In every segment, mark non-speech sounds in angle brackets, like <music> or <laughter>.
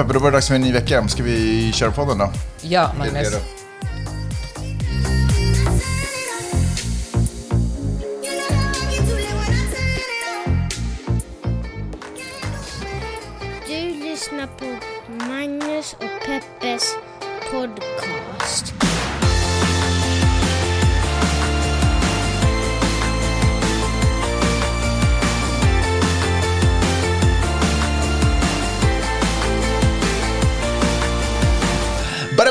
Peppe, då var det dags för en ny vecka. Ska vi köra podden då? Ja, Magnus. Du lyssnar på Magnus och Peppes podcast.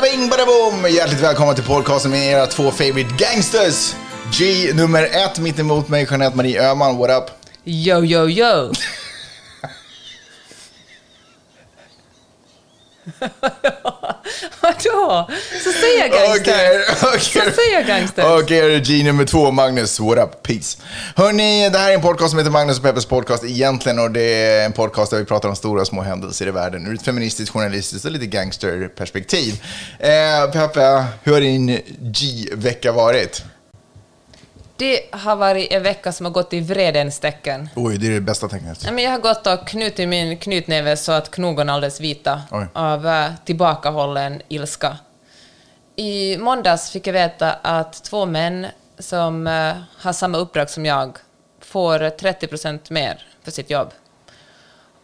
Bada bing, bada boom! Hjärtligt välkomna till podcasten med era två favorite gangsters. G nummer ett, mitt emot mig, Jeanette Marie Öhman, what up? Yo, yo, yo! <laughs> <laughs> Vadå? Så säger gangster. Okej, okej. Så säger gangsters. Okej, G nummer två, Magnus, what up, peace. Hörni, det här är en podcast som heter Magnus och Peppes podcast egentligen och det är en podcast där vi pratar om stora och små händelser i världen ur ett feministiskt, journalistiskt och lite gangsterperspektiv. Eh, Peppe, hur har din G-vecka varit? Det har varit en vecka som har gått i vredens tecken. Oj, det är det bästa tecknet. Nej, men Jag har gått och knutit min knytnäve så att knogarna är alldeles vita Oj. av eh, tillbakahållen ilska. I måndags fick jag veta att två män som eh, har samma uppdrag som jag får 30 procent mer för sitt jobb.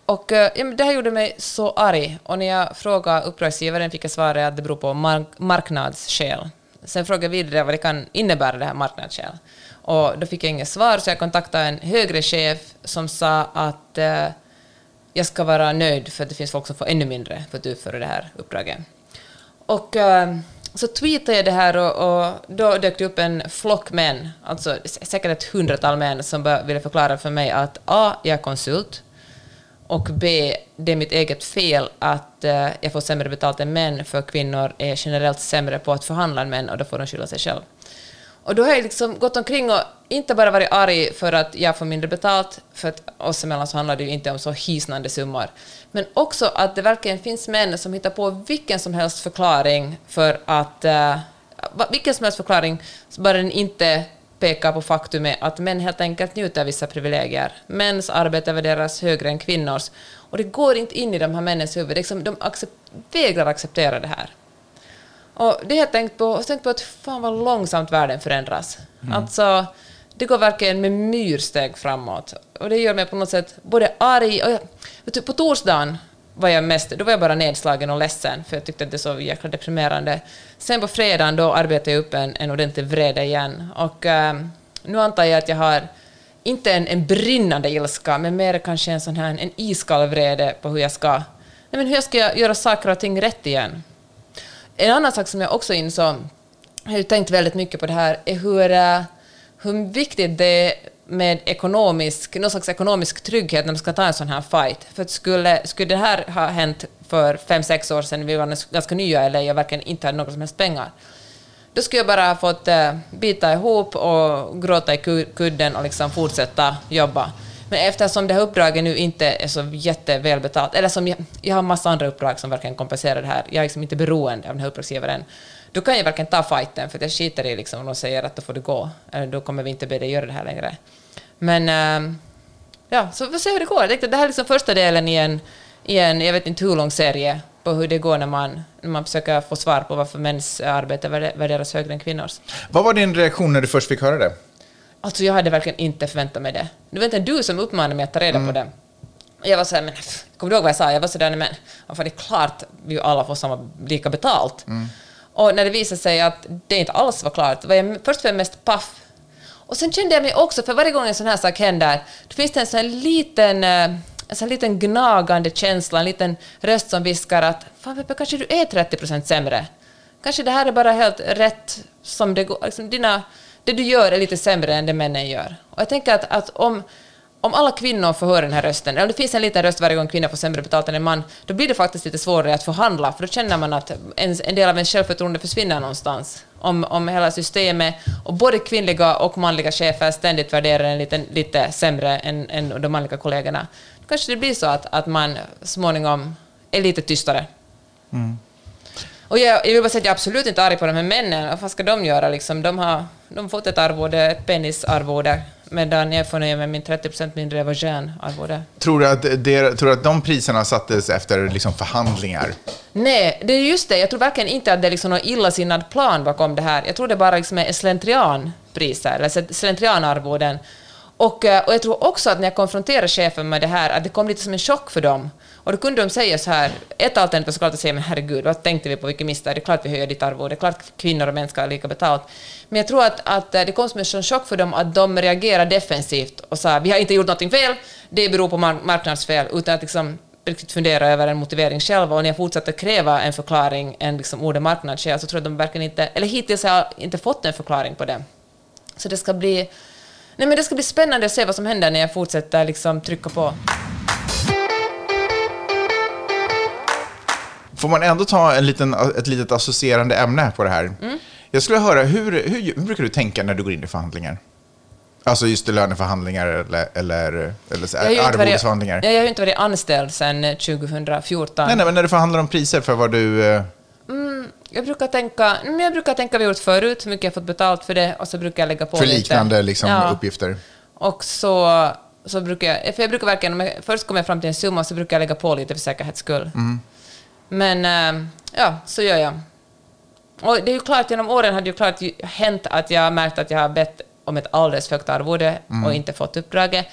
Och eh, ja, det här gjorde mig så arg. Och när jag frågade uppdragsgivaren fick jag svaret att det beror på mark- marknadsskäl. Sen frågade jag vidare vad det kan innebära, det här marknadsskäl. Och då fick jag inget svar, så jag kontaktade en högre chef som sa att eh, jag ska vara nöjd för att det finns folk som får ännu mindre för att utföra det här uppdraget. Och eh, så tweetade jag det här och, och då dök det upp en flock män, alltså säkert ett hundratal män, som ville förklara för mig att A. Jag är konsult och B. Det är mitt eget fel att eh, jag får sämre betalt än män för kvinnor är generellt sämre på att förhandla än män och då får de skylla sig själva. Och då har jag liksom gått omkring och inte bara varit arg för att jag får mindre betalt, för att oss emellan så handlar det ju inte om så hisnande summor, men också att det verkligen finns män som hittar på vilken som helst förklaring för att... Uh, vilken som helst förklaring, så bara den inte pekar på faktumet att män helt enkelt njuter av vissa privilegier. Mäns arbete värderas högre än kvinnors. Och det går inte in i de här männens huvud. Liksom, de accep- vägrar acceptera det här. Och det har jag tänkt på, har tänkt på att fan vad långsamt världen förändras. Alltså, det går verkligen med myrsteg framåt. Och det gör mig på något sätt både arg och... Jag, på torsdagen var jag mest, då var jag bara nedslagen och ledsen, för jag tyckte att det är så jäkla deprimerande. Sen på fredagen då arbetade jag upp en, en ordentlig vrede igen. Och ehm, nu antar jag att jag har inte en, en brinnande ilska, men mer kanske en sån här en iskall vrede på hur jag ska, nej men hur jag ska göra saker och ting rätt igen. En annan sak som jag också insåg, jag har ju tänkt väldigt mycket på det här, är hur, eh, hur viktigt det är med ekonomisk, någon slags ekonomisk trygghet när man ska ta en sån här fight. För att skulle, skulle det här ha hänt för fem, sex år sedan, vi var ganska nya eller jag verkligen inte hade några som helst pengar, då skulle jag bara ha fått eh, bita ihop och gråta i kudden och liksom fortsätta jobba. Men eftersom det här uppdraget nu inte är så jättevälbetalt, eller som jag, jag har massa andra uppdrag som verkligen kompenserar det här, jag är liksom inte beroende av den här uppdragsgivaren, då kan jag verkligen ta fighten, för att jag skiter i liksom om de säger att då får du gå, eller då kommer vi inte be dig göra det här längre. Men ehm, ja, så vi får se hur det går. Jag tänkte, liksom, det här är liksom första delen i en, i en, jag vet inte hur lång serie, på hur det går när man, när man försöker få svar på varför mäns arbete värderas högre än kvinnors. Vad var din reaktion när du först fick höra det? Alltså jag hade verkligen inte förväntat mig det. Det var inte du som uppmanade mig att ta reda på det. Jag var såhär, men kommer du ihåg vad jag sa? Jag var sådär, nej men varför det är klart vi alla får samma, lika betalt. Och när det visade sig att det inte alls var klart, var jag, först var jag mest paff. Och sen kände jag mig också, för varje gång en sån här sak händer, då finns det en sån här liten, eh, en sån liten gnagande känsla, en liten röst som viskar att fan Peppe, kanske du är 30 procent sämre. Kanske det här är bara helt rätt som det går. Liksom dina, det du gör är lite sämre än det männen gör. Och jag tänker att, att om, om alla kvinnor får höra den här rösten, eller om det finns en liten röst varje gång kvinnor får sämre betalt än en man, då blir det faktiskt lite svårare att förhandla, för då känner man att en, en del av ens självförtroende försvinner någonstans. Om, om hela systemet och både kvinnliga och manliga chefer ständigt värderar en lite, lite sämre än, än de manliga kollegorna, då kanske det blir så att, att man småningom är lite tystare. Mm. Och jag, jag vill bara säga att jag är absolut inte arg på de här männen. Vad fan ska de göra liksom? De har, de fått ett arvode, ett penisarvode, medan jag får nöja mig med min 30% mindre vagin-arvode. Tror du, att det, tror du att de priserna sattes efter liksom förhandlingar? Nej, det är just det. Jag tror verkligen inte att det är liksom någon illasinnad plan bakom det här. Jag tror det bara liksom är slentrianpriser, eller slentrianarvoden. Och, eh, och jag tror också att när jag konfronterade chefen med det här, att det kom lite som en chock för dem. Och då kunde de säga så här, ett alternativ var såklart att säga men herregud, vad tänkte vi på, vilket misstag, det är klart vi höjer ditt arvode, det är klart kvinnor och män ska ha lika betalt. Men jag tror att, att eh, det kom som en sån chock för dem att de reagerade defensivt och sa vi har inte gjort någonting fel, det beror på marknadsfel, utan att liksom riktigt fundera över en motivering själva och när jag fortsatte kräva en förklaring än liksom ordet marknadsskäl så tror jag att de verkligen inte, eller hittills har jag inte fått en förklaring på det. Så det ska bli, nej men det ska bli spännande att se vad som händer när jag fortsätter liksom trycka på. Får man ändå ta en liten, ett litet associerande ämne på det här? Mm. Jag skulle höra, hur, hur, hur brukar du tänka när du går in i förhandlingar? Alltså just löneförhandlingar eller, eller, eller Jag arvodesförhandlingar? Jag har ju inte varit anställd sedan 2014. Nej, nej, men när du förhandlar om priser för vad du... eh, Jag brukar tänka, men jag brukar tänka vi har gjort förut, hur mycket jag fått betalt för det, och så brukar jag lägga på För liknande liksom, Ja. uppgifter. Och så, så brukar jag, för jag brukar verkligen, om jag, först kommer jag fram till en summa, så brukar jag lägga på lite för säkerhets skull. Mm. Men äh, ja, så gör jag. Och det är ju klart, genom åren har det ju klart hänt att jag har märkt att jag har bett om ett alldeles för högt arvode Mm. och inte fått uppdraget.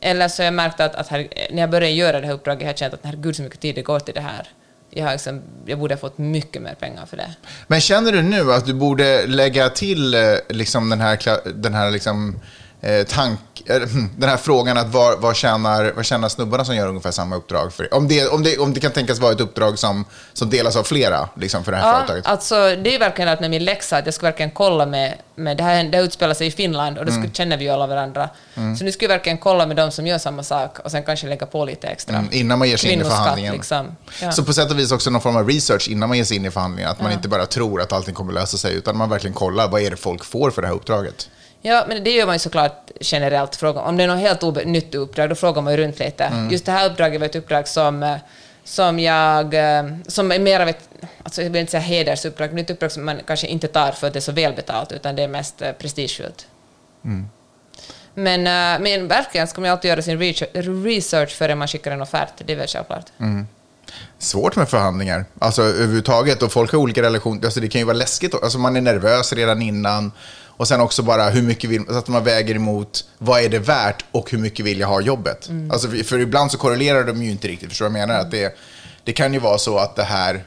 Eller så har jag märkt att, att här, när jag började göra det här uppdraget har jag känt att herregud så mycket tid det går till det här. Jag, har liksom, jag borde ha fått mycket mer pengar för det. Men känner du nu att du borde lägga till eh, liksom den här, den här liksom, eh, tank, eh, den här frågan att vad, vad, tjänar, vad tjänar snubbarna som gör ungefär samma uppdrag? För, om, det, om, det, om det kan tänkas vara ett uppdrag som, som delas av flera liksom, för det här Ja, företaget. alltså det är verkligen att med min läxa, att jag ska verkligen kolla med, med det här det här utspelar sig i Finland och då Mm. känner vi ju alla varandra. Så nu ska jag verkligen kolla med de som gör samma sak och sen kanske lägga på lite extra. Mm, innan man ger sig in i förhandlingen. Liksom. Ja. Så på sätt och vis också någon form av research innan man ger sig in i förhandlingen. Att man inte bara tror att allting kommer lösa sig, utan man verkligen kollar vad är det folk får för det här uppdraget. Ja, men det gör man ju såklart generellt. Fråga, om det är något helt nytt uppdrag, då frågar man ju runt lite. Mm. Just det här uppdraget var ett uppdrag som, eh, som jag... eh, Som är mer av ett, alltså jag vill inte säga hedersuppdrag, men ett uppdrag som man kanske inte tar för att det är så välbetalt, utan det är mest eh, prestigefyllt. Mm. Men, men verkligen ska man alltid göra sin research- research före man skickar en offert, det är väl självklart. Mm. Svårt med förhandlingar, alltså överhuvudtaget. Och folk har olika relationer. Alltså, det kan ju vara läskigt. Alltså, man är nervös redan innan. Och sen också bara hur mycket vill, så att man väger emot vad är det värt och hur mycket vill jag ha jobbet. Alltså, för, ibland så korrelerar de ju inte riktigt. Förstår du vad jag menar? Att det, det kan ju vara så att det här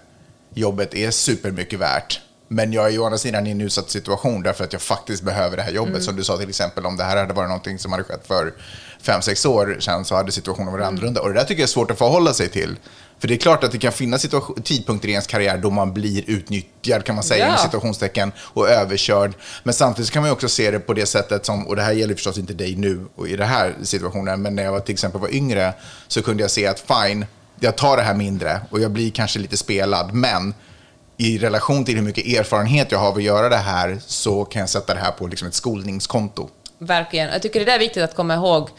jobbet är supermycket värt. Men jag är ju å andra sidan i en utsatt situation därför att jag faktiskt behöver det här jobbet. Som du sa till exempel, om det här hade varit någonting som hade skett för fem sex år sedan så hade situationen varit annorlunda. Och det där tycker jag är svårt att förhålla sig till. För det är klart att det kan finnas tidpunkter i ens karriär då man blir utnyttjad, kan man säga, Ja. i situationstecken, och överkörd. Men samtidigt kan man också se det på det sättet som, och det här gäller förstås inte dig nu och i den här situationen, men när jag var, till exempel var yngre så kunde jag se att fine, jag tar det här mindre och jag blir kanske lite spelad, men i relation till hur mycket erfarenhet jag har av att göra det här så kan jag sätta det här på liksom ett skolningskonto. Verkligen. Jag tycker det där är viktigt att komma ihåg,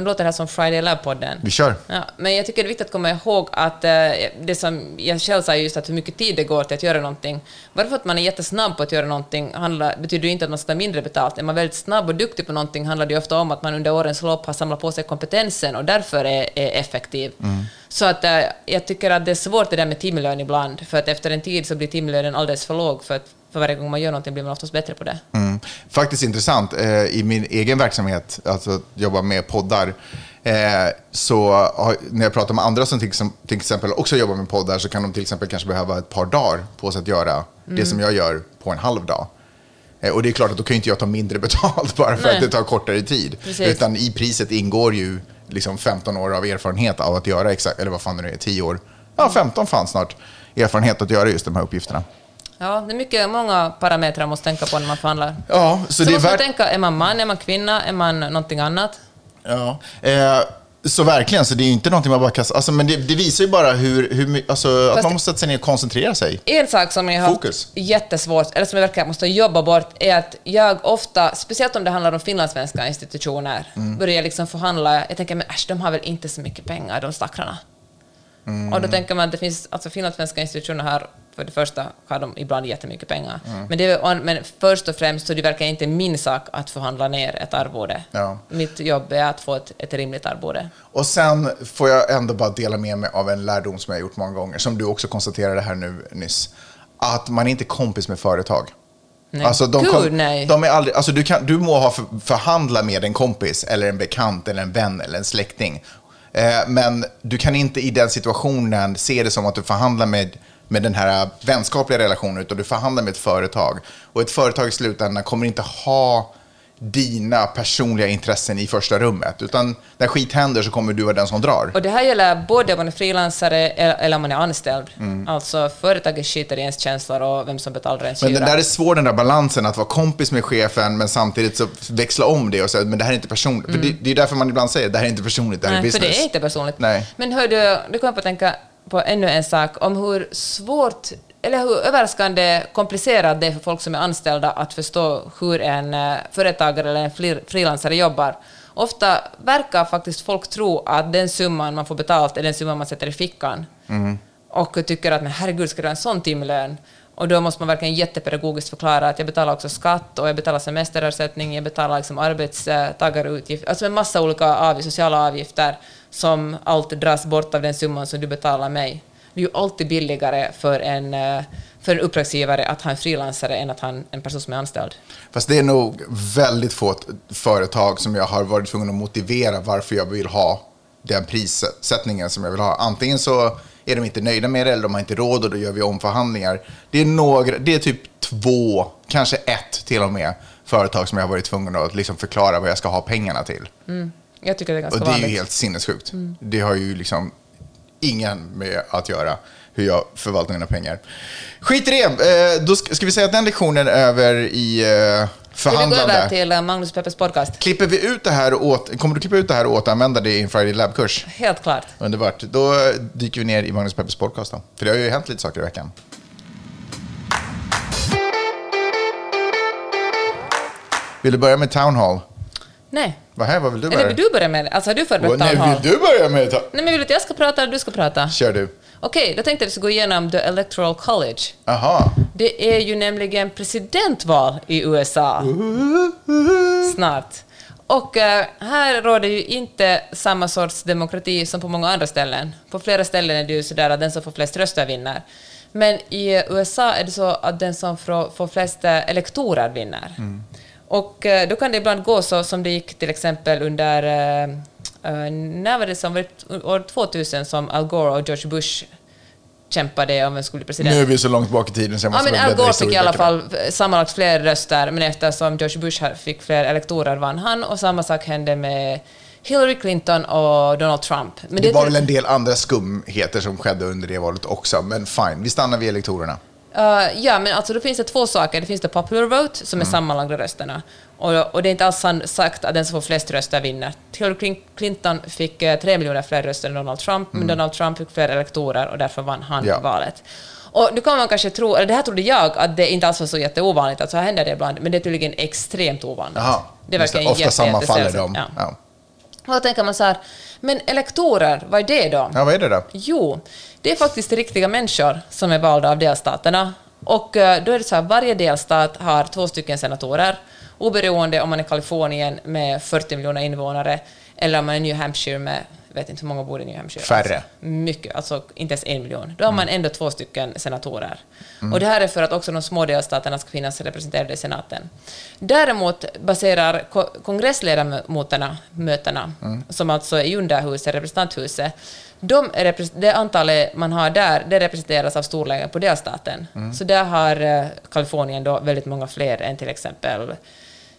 nu låter det här som Friday Lab-podden. Vi kör. Ja, men jag tycker det är viktigt att komma ihåg att eh, det som jag själv sa just att hur mycket tid det går till att göra någonting. Bara för att man är jättesnabb på att göra någonting handlar, betyder ju inte att man ska ta mindre betalt. Är man väldigt snabb och duktig på någonting handlar det ju ofta om att man under årens lopp har samlat på sig kompetensen och därför är, är effektiv. Så att eh, jag tycker att det är svårt det där med timlön ibland, för att efter en tid så blir timlönen alldeles för låg, för att för varje gång man gör någonting blir man oftast bättre på det. Mm. Faktiskt intressant. Eh, I min egen verksamhet, alltså jobba med poddar, eh, så när jag pratar med andra som till, exem- till exempel också jobbar med poddar så kan de till exempel kanske behöva ett par dagar på sig att göra det som jag gör på en halv dag. Eh, och det är klart att då kan inte jag ta mindre betalt <laughs> bara för Nej. att det tar kortare tid. Precis. Utan i priset ingår ju liksom 15 år av erfarenhet av att göra exakt, eller vad fan det nu är, 10 år. Ja, 15 fan snart. Erfarenhet att göra just de här uppgifterna. Ja, det är mycket, många parametrar man måste tänka på när man förhandlar. Ja, så, Så, det måste man tänka, är man man, är man kvinna, är man någonting annat? Ja. Eh, så verkligen, så det är ju inte någonting man bara kastar. Alltså, men det, det visar ju bara hur, hur alltså, att man måste sätta sig ner och koncentrera sig. En sak som jag har Fokus. jättesvårt, eller som jag verkligen måste jobba bort, är att jag ofta, speciellt om det handlar om finlandssvenska institutioner, Mm. börjar liksom förhandla. Jag tänker, men äsch, de har väl inte så mycket pengar, de stackarna. Mm. Och då tänker man att det finns, alltså finlandssvenska institutioner har för det första har de ibland jättemycket pengar. Mm. Men, det, men först och främst så det verkar inte min sak att förhandla ner ett arvode. Ja. Mitt jobb är att få ett, ett rimligt arvode. Och sen får jag ändå bara dela med mig av en lärdom som jag har gjort många gånger, som du också konstaterade här nu nyss. Att man är inte kompis med företag. Nej. Alltså, de, Gud, kom- nej. de är aldrig, alltså du, kan, du må ha för, förhandla med en kompis, eller en bekant, eller en vän, eller en släkting. Eh, men du kan inte i den situationen se det som att du förhandlar med, med den här vänskapliga relationen, utan du förhandlar med ett företag. Och ett företag i slutändan kommer inte ha dina personliga intressen i första rummet, utan när skit händer så kommer du vara den som drar. Och det här gäller både om man är frilansare eller om man är anställd. Mm. Alltså företaget skiter i ens känslor och vem som betalar ens Men hyra. den där är svår, den där balansen, att vara kompis med chefen, men samtidigt så växla om det och säga, men det här är inte personligt. För det, det är därför man ibland säger, det här är inte personligt, det här är Mm. Nej, för business. det är inte personligt. Nej. Men hör du, det kommer på att tänka på ännu en sak om hur svårt eller hur överraskande komplicerat det är för folk som är anställda att förstå hur en eh, företagare eller en fri- frilansare jobbar. Ofta verkar faktiskt folk tro att den summan man får betalt är den summan man sätter i fickan. Och tycker att men herregud, ska du ha en sån timlön? Och då måste man verkligen jättepedagogiskt förklara att jag betalar också skatt och jag betalar semesterersättning, jag betalar liksom arbetstagarutgifter, alltså en massa olika av, sociala avgifter som allt dras bort av den summan som du betalar mig. Det är ju alltid billigare för en, eh, för en uppdragsgivare att ha en frilansare än att ha en, person som är anställd. Fast det är nog väldigt få företag som jag har varit tvungen att motivera varför jag vill ha den prissättningen som jag vill ha. Antingen så är de inte nöjda med det eller de har inte råd och då gör vi omförhandlingar. Det är, några, det är typ två, kanske ett till och med, företag som jag har varit tvungen att liksom förklara vad jag ska ha pengarna till. Jag tycker det är ganska Och det är ju vanligt. helt sinnessjukt. Det har ju liksom ingen med att göra hur jag förvaltar mina pengar. Skit i det. Eh, då ska, vi säga att den lektionen är över i eh, Ska vi gå förhandlande. över till eh, Magnus Peppers podcast? Klipper vi ut det här och åt, kommer du klippa ut det här och återanvända det i en Friday Lab-kurs? Helt klart. Underbart. Då dyker vi ner i Magnus Peppers podcast då. För det har ju hänt lite saker i veckan. Vill du börja med Town Hall? Nej. Vad här, vad vill du börja? Eller vill du börja med det? Alltså har du förberett Åh, Nej, vill du börja med det? Nej, men vill du att jag ska prata eller du ska prata? Kör du. Okej, då tänkte jag att vi ska gå igenom The Electoral College. Aha. Det är ju nämligen presidentval i USA snart. Och eh, här råder ju inte samma sorts demokrati som på många andra ställen. På flera ställen är det ju sådär att den som får flest röster vinner. Men i USA är det så att den som får, flest eh, elektorer vinner. Och eh, då kan det ibland gå så som det gick till exempel under, eh, eh, när var det som, var det år 2000 som Al Gore och George Bush kämpade om vem skulle bli president. Nu är vi så långt bak i tiden så jag Ja, måste men väl Al Gore fick i alla fall sammanlagt fler röster, men eftersom George Bush fick fler elektorer vann han, och samma sak hände med Hillary Clinton och Donald Trump. Men Det var väl en del andra skumheter som skedde under det valet också, men fine, vi stannar vid elektorerna. Uh, ja, men alltså då finns det två saker. Det finns det popular vote, som är sammanlagda rösterna. Och, och det är inte alls sagt att den som får flest röster vinner. Hillary Clin- Clinton fick uh, tre miljoner fler röster än Donald Trump, men Donald Trump fick fler elektorer och därför vann han Ja. valet. Och nu kan man kanske tro, eller det här trodde jag, att det inte alls var så jätteovanligt, att så här händer det ibland, men det är tydligen extremt ovanligt. Jaha, det verkar Ofta jätte- sammanfaller de. Ja. Ja. Och då tänker man så här, men elektorer, vad är det då? ja, vad är det då? Jo, det är faktiskt riktiga människor som är valda av delstaterna. Och eh, då är det så här, varje delstat har två stycken senatorer, oberoende om man är Kalifornien med 40 miljoner invånare eller om man är New Hampshire med, vet inte hur många bor i New Hampshire? Färre. Alltså, mycket, alltså inte ens en miljon. Då har man ändå två stycken senatorer. Och det här är för att också de små delstaterna ska finnas representerade i senaten. Däremot baserar ko- kongressledamöterna, mötena, som alltså är i underhuset, representanthuset, de det antalet man har där, det representeras av storleken på delstaten. Så där har eh, Kalifornien då väldigt många fler än till exempel,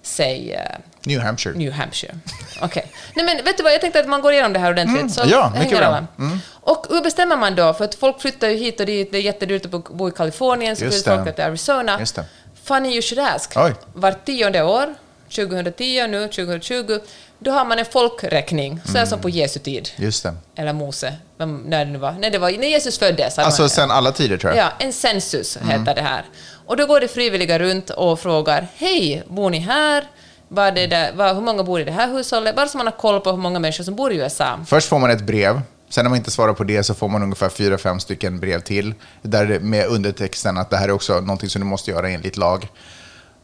säg, eh, New Hampshire. New Hampshire. Okej. Nej men vet du vad, jag tänkte att man går igenom det här ordentligt. så Mm. ja, hänger mycket bra. alla. Och hur bestämmer man då? För att folk flyttar ju hit och dit, det är jättedyrt att bo- i Kalifornien, så flyttar folk till Arizona. Just det. Funny you should ask. Oj. Vart tionde år, 2010 nu, 2020, då har man en folkräkning, så här Mm. som på Jesu tid. Just det. Eller Mose, när det nu var. Nej, det var när Jesus föddes. Alltså man- sen alla tider tror jag. Ja, en census heter det här. Och då går det frivilliga runt och frågar Hej, bor ni här? Var det där, var, hur många bor i det här hushållet? Bara så man har koll på hur många människor som bor i USA. Först får man ett brev Sen när man inte svarar på det så får man ungefär fyra, fem stycken brev till. Där det- med undertexten att det här är också någonting som du måste göra enligt lag.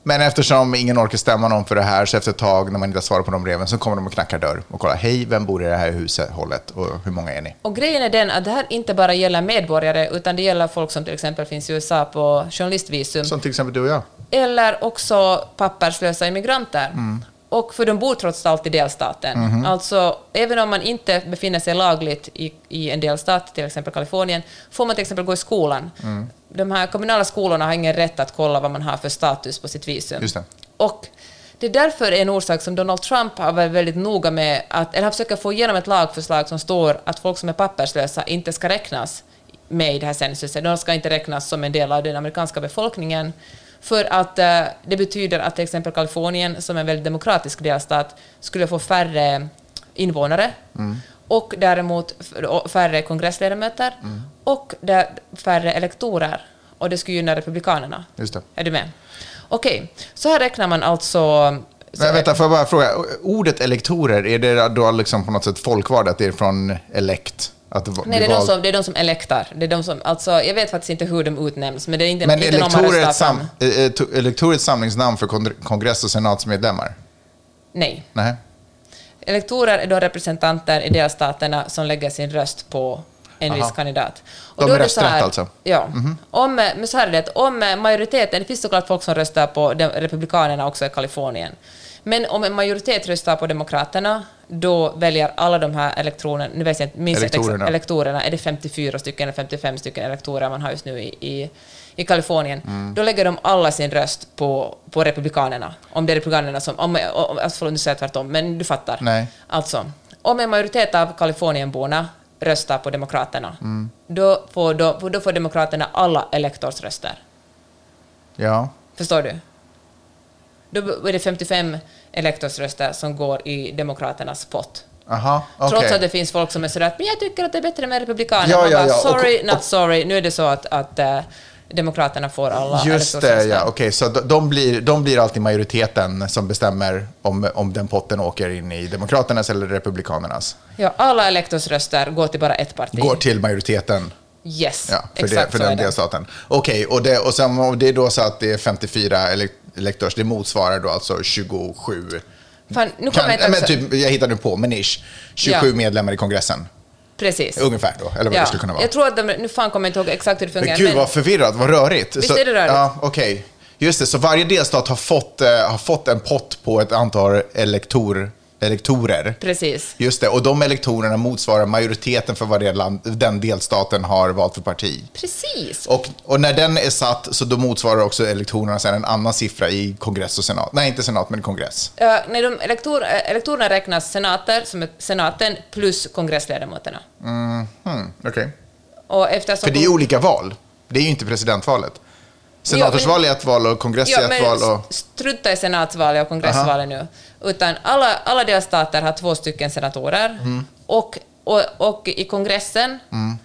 Men eftersom ingen orkar stämma någon för det här, så efter ett tag när man inte svarar på de breven så kommer de och knackar dörr och kollar. Hej, vem bor i det här huset, hållet och hur många är ni? Och grejen är den att det här inte bara gäller medborgare, utan det gäller folk som till exempel finns i USA på journalistvisum, Som till exempel du och jag. eller också papperslösa immigranter. Mm. Och för de bor trots allt i delstaten. Mhm. Alltså, även om man inte befinner sig lagligt i, i en delstat, till exempel Kalifornien, får man till exempel gå i skolan. Mm. De här kommunala skolorna har ingen rätt att kolla vad man har för status på sitt visum. Just det. Och det är därför en orsak som Donald Trump har varit väldigt noga med, att, eller han försöker få igenom ett lagförslag som står att folk som är papperslösa inte ska räknas med i det här censuset. De ska inte räknas som en del av den amerikanska befolkningen. För att eh, det betyder att till exempel Kalifornien, som är en väldigt demokratisk delstat, skulle få färre invånare och däremot färre kongressledamöter och där färre elektorer. Och det skulle gynna Republikanerna. Just det. Är du med? Okej, så här räknar man alltså... så- Men vänta, får jag bara fråga. Ordet elektorer, är det då liksom på något sätt folkvard, att det är från elekt? Att Nej, det är, de som, det är de som elektar. Det är de som, alltså, jag vet faktiskt inte hur de utnämns, men det är inte, Men inte elektorer ett sam, fram. eh, eh, to- elektorer är ett samlingsnamn för kon- kongress och senatsmedlemmar? Nej. Nej. Elektorer är de representanter i delstaterna som lägger sin röst på en Aha. viss kandidat. De då är rösträtt här- alltså? Ja. Om, men så här är det, om majoriteten, det finns såklart folk som röstar på Republikanerna också i Kalifornien, men om en majoritet röstar på Demokraterna, då väljer alla de här elektronerna, nu vet jag inte, exakt, Elektorerna. elektorerna, är det 54 stycken eller 55 stycken elektorer man har just nu i, i, i Kalifornien, Mm. då lägger de alla sin röst på, på Republikanerna. Om det är Republikanerna som, om, om, alltså, förlåt, nu säger jag tvärtom, men du fattar. Nej. Alltså, om en majoritet av Kalifornienborna röstar på Demokraterna, Mm. då, får, då, då får Demokraterna alla elektorsröster. Ja. Förstår du? Då är det 55 elektorsröster som går i Demokraternas pott. Aha, okej. Trots att det finns folk som är sådär att men jag tycker att det är bättre med Republikanerna. Ja, ja, bara, ja. Och- sorry, och- not sorry. Nu är det så att, att eh, Demokraterna får alla Just det, ja. Okej, så de, blir, de blir alltid majoriteten som bestämmer om, om den potten åker in i Demokraternas eller Republikanernas. Ja, alla elektorsröster går till bara ett parti. Går till majoriteten. Yes, Ja, för, exakt det, för så den är delstaten. Okej, och, det, och, sen, och det är då så att det är 54 elek- elektors, det motsvarar då alltså 27. Fan, nu Kan, jag men typ, jag hittar nu på, men ish. 27 Ja. medlemmar i kongressen. Precis. Ungefär då, eller vad det skulle kunna vara. Jag tror att de, nu fan kommer jag inte ihåg exakt hur det fungerar. Men gud vad förvirrat, vad rörigt. Visst så, är det rörigt? Ja, okej. Just det, så varje delstat har fått, eh, har fått en pott på ett antal elektor, elektorer. Precis. Just det, och de elektorerna motsvarar majoriteten för vad det land, den delstaten har valt för parti. Precis. Och, och när den är satt så då motsvarar också elektorerna sen en annan siffra i kongress och senat. Nej, inte senat, men kongress. Uh, när de elektor, eh, elektorerna räknas senater, som är senaten, plus kongressledamöterna. Hmm, Okej. Och eftersom För det är olika val. Det är ju inte presidentvalet. Senatorsval är ett val och kongress Ja, är ett val. Och... strunta i senatsvalet och kongressvalet nu. Utan alla, alla delstater har två stycken senatorer. Mm. Och, och, och i kongressen,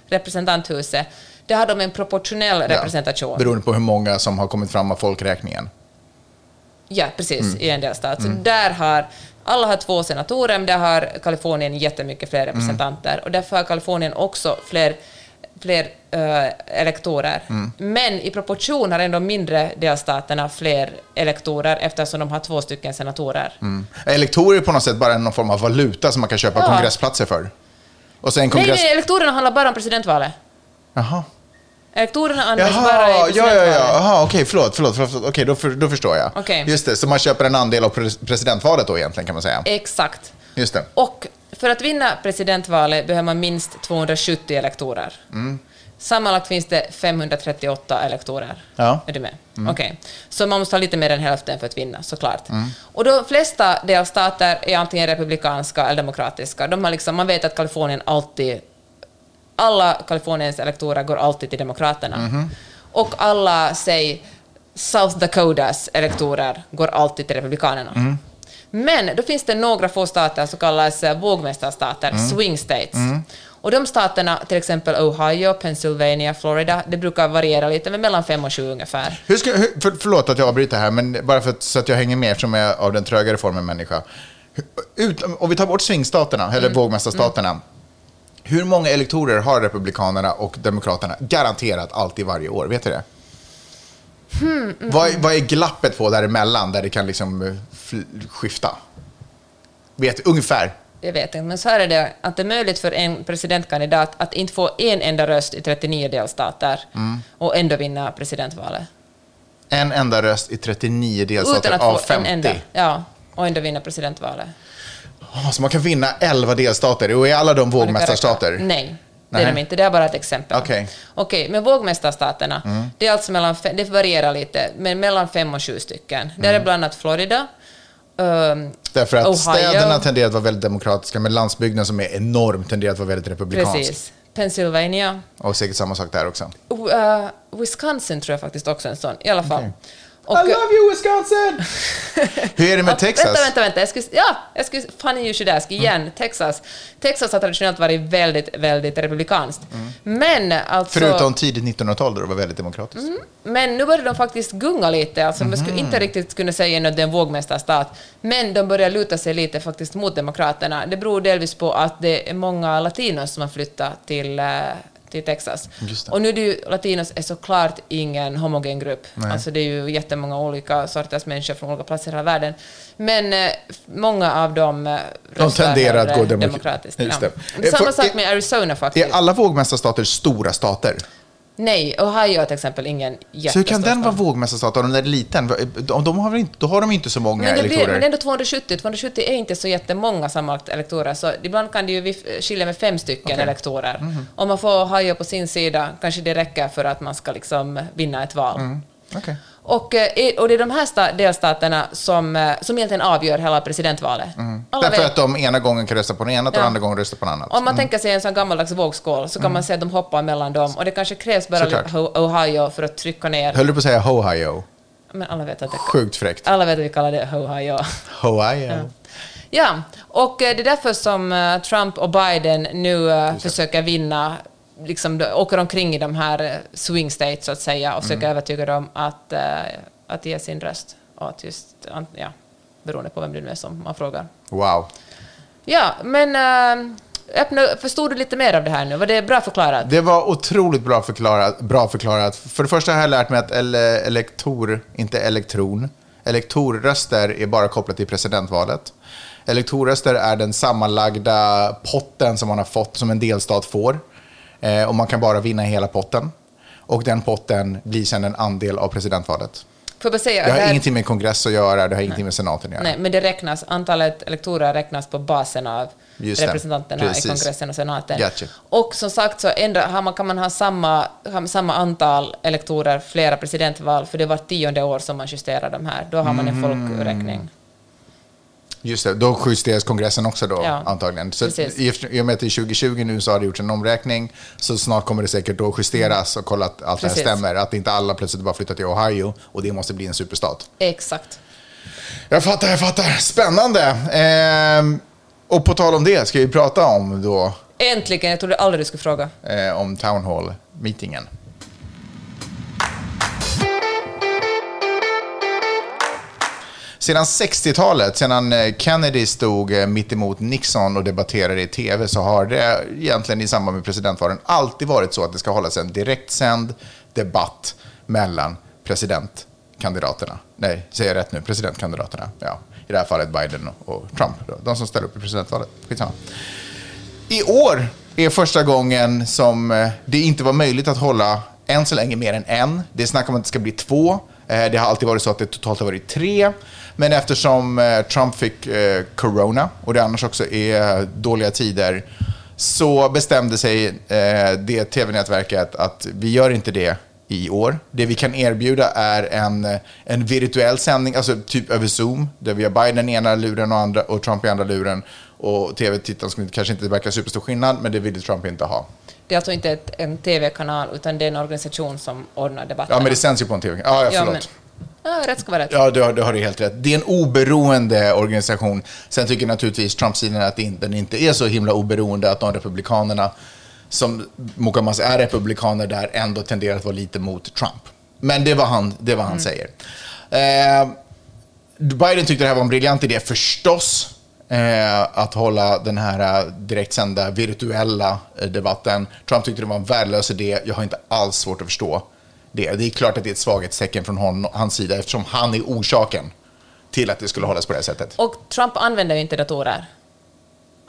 representanthuset, där har de en proportionell representation. Ja, beroende på hur många som har kommit fram av folkräkningen. Ja, precis, Mm. i en delstat. Så där har, alla har två senatorer, men där har Kalifornien jättemycket fler representanter. Mm. Och därför har Kalifornien också fler, fler eh, elektorer. Mm. Men i proportion har ändå mindre delstaterna fler elektorer eftersom de har två stycken senatorer. Mm. Elektorer är på något sätt bara någon form av valuta som man kan köpa Ja. kongressplatser för. Och sen kongress... nej, elektorerna handlar bara om presidentvalet. Jaha. Elektorerna används bara i Jaha, ja, ja, ja. Jaha, okej, förlåt, förlåt. förlåt. Okej, då, för, då förstår jag. Okej. Just det, så man köper en andel av pres- presidentvalet då egentligen kan man säga. Exakt. Just det. Och för att vinna presidentvalet behöver man minst 270 elektorer. Mm. Sammanlagt finns det 538 elektorer. Ja. Är du med? Okej. Så man måste ha lite mer än hälften för att vinna, såklart. Mm. Och de flesta delstater är antingen republikanska eller demokratiska. De har liksom, man vet att Kalifornien alltid... Alla Kaliforniens elektorer går alltid till Demokraterna. Mhm. Och alla, säg, South Dakotas elektorer går alltid till Republikanerna. Mm. Men då finns det några få stater som kallas eh, vågmästarstater, Mm. swing states. Och de staterna, till exempel Ohio, Pennsylvania, Florida, det brukar variera lite, men mellan fem och sju ungefär. Hur ska, hur, för, förlåt att jag avbryter här, men bara för att, så att jag hänger med eftersom jag är av den trögare formen människa. Ut, om vi tar bort swingstaterna, eller Mm. vågmästarstaterna. Hur många elektorer har Republikanerna och Demokraterna garanterat alltid varje år? Vet du det? Hmm, vad, är- vad är glappet på däremellan där det kan liksom eh, skifta? Vet ungefär. Jag vet inte, men så här är det att det är möjligt för en presidentkandidat att inte få en enda röst i 39 delstater Mm. och ändå vinna presidentvalet. En enda röst i 39 delstater Utan att av få 50. en enda. Ja, och ändå vinna presidentvalet. Ah, så man kan vinna 11 delstater. Och är alla de vågmästarstater? Nej, det Nej. är de inte. Det är bara ett exempel. Okej. Mm. Okej, men vågmästarstaterna, det är alltså mellan, det varierar lite, men mellan fem och sju stycken. Där Mm. är bland annat Florida, ehm, Därför att Ohio. städerna tenderar att vara väldigt demokratiska, men landsbygden som är enorm tenderar att vara väldigt republikansk. precis, Pennsylvania, Och säkert samma sak där också. eh, Wisconsin tror jag faktiskt också är en sån, i alla fall. Och, I love you Wisconsin! <laughs> Hur är det med Texas? Vänta, vänta, vänta. Jag skulle, ja, jag skulle, funny you should ask, igen, Mm. Texas. Texas har traditionellt varit väldigt, väldigt republikanskt. Men alltså... Mm. Förutom tidigt 1900-tal då det var väldigt demokratiskt. Mm. Men nu börjar de faktiskt gunga lite. Alltså, Man Mhm. skulle inte riktigt kunna säga att det är en vågmästarstat, men de börjar luta sig lite faktiskt mot Demokraterna. Det beror delvis på att det är många latinos som har flyttat till, eh, till Texas. Och nu är det ju, latinos är såklart ingen homogen grupp. Nej. Alltså det är ju jättemånga olika sorters människor från olika platser i hela världen. Men eh, många av dem eh, De tenderar att gå demokratiskt. Just ja. det. Samma Får- sak med Arizona faktiskt. Är alla vågmästarstater stora stater? Nej, Ohio är till exempel ingen jättestor Så hur kan den vara vågmästarstat om den är liten? De, har inte, då har de inte så många Men det, blir, elektorer. men det är ändå 270. 270 är inte så jättemånga sammanlagt elektorer, så ibland kan det ju skilja med fem stycken. Mhm. elektorer. Om man får Ohio på sin sida kanske det räcker för att man ska liksom vinna ett val. Mm. Okej. Och, eh, och det är de här sta- delstaterna som, eh, som egentligen avgör hela presidentvalet. Mm. Därför vet- att de ena gången kan rösta på den ena och Ja. den andra gången rösta på den andra. Om man tänker sig en sån gammaldags vågskål så kan man säga att de hoppar mellan dem och det kanske krävs bara lite Ohio för att trycka ner. Höll du på att säga Ohio? Men alla vet att det, Sjukt fräckt. alla vet att vi kallar det Ohio. Ohio. Ja, och eh, det är därför som Trump och Biden nu försöker vinna, liksom, åker omkring i de här eh, swing states så att säga och försöker övertyga dem att, eh, att ge sin röst. Och att just, ja, beroende på vem det nu är som man frågar. Wow. Ja, men äh, öppna, förstod du lite mer av det här nu? Var det bra förklarat? Det var otroligt bra förklarat. Bra förklarat. För det första har jag lärt mig att ele elektor, inte elektron, elektorröster är bara kopplat till presidentvalet. Elektorröster är den sammanlagda potten som man har fått, som en delstat får. Eh, och man kan bara vinna hela potten. Och den potten blir sedan en andel av presidentvalet. Får jag säga, Det har här- ingenting med kongress att göra, det har ingenting med senaten att göra. Nej, men det räknas, antalet elektorer räknas på basen av Just representanterna Precis. i kongressen och senaten. Gotcha. Och som sagt så ändra, har man, kan man ha samma, ha samma antal elektorer flera presidentval, för det var tionde år som man justerar de här. Då har man en Mm. Just det, då justeras kongressen också då Ja, antagligen. Så precis. i, I och med att det är 2020 nu så har det gjorts en omräkning, så snart kommer det säkert då justeras och kolla att allt det här Precis. stämmer. Att inte alla plötsligt bara flyttar till Ohio och det måste bli en superstat. Exakt. Jag fattar, jag fattar. Spännande! Ehm, och på tal om det ska vi prata om då, Äntligen, jag trodde aldrig du skulle fråga. eh, om Town Hall-meetingen. Sedan 60-talet, sedan eh, Kennedy stod eh, mitt emot Nixon och debatterade i tv, så har det egentligen i samband med presidentvalen alltid varit så att det ska hållas en direktsänd debatt mellan presidentkandidaterna. Nej, säger jag rätt nu? Presidentkandidaterna. Ja, I det här fallet Biden och Trump, de som ställer upp i presidentvalet. Skitsamma. I år är första gången som eh, det inte var möjligt att hålla än så länge mer än en. Det är snack om att det ska bli två. Det har alltid varit så att det totalt har varit tre. Men eftersom eh, Trump fick eh, corona och det annars också är dåliga tider så bestämde sig eh, det tv-nätverket att vi gör inte det i år. Det vi kan erbjuda är en, en virtuell sändning, alltså typ över Zoom, där vi har Biden i ena luren och, andra, och Trump i andra luren. Och tv-tittaren skulle kanske inte verka superstor skillnad, men det ville Trump inte ha. Det är alltså inte ett, en TV-kanal, utan det är en organisation som ordnar debatterna. Ja, men det sänds ju på en tv. Ja, ja Ja, förlåt. men- Ja, rätt ska vara rätt. Ja, det har, det har du helt rätt. Det är en oberoende organisation. Sen tycker naturligtvis Trump-sidan att den inte är så himla oberoende att de republikanerna som Mukamas är republikaner där ändå tenderar att vara lite mot Trump. Men det var han, det var han säger. Eh, Biden tyckte det här var en briljant idé förstås. eh, att hålla den här eh, direktsända virtuella eh, debatten. Trump tyckte det var en värdelös idé. Jag har inte alls svårt att förstå det. Det är klart att det är ett svaghetstecken från hon, hans sida eftersom han är orsaken till att det skulle hållas på det här sättet. Och Trump använder ju inte datorer.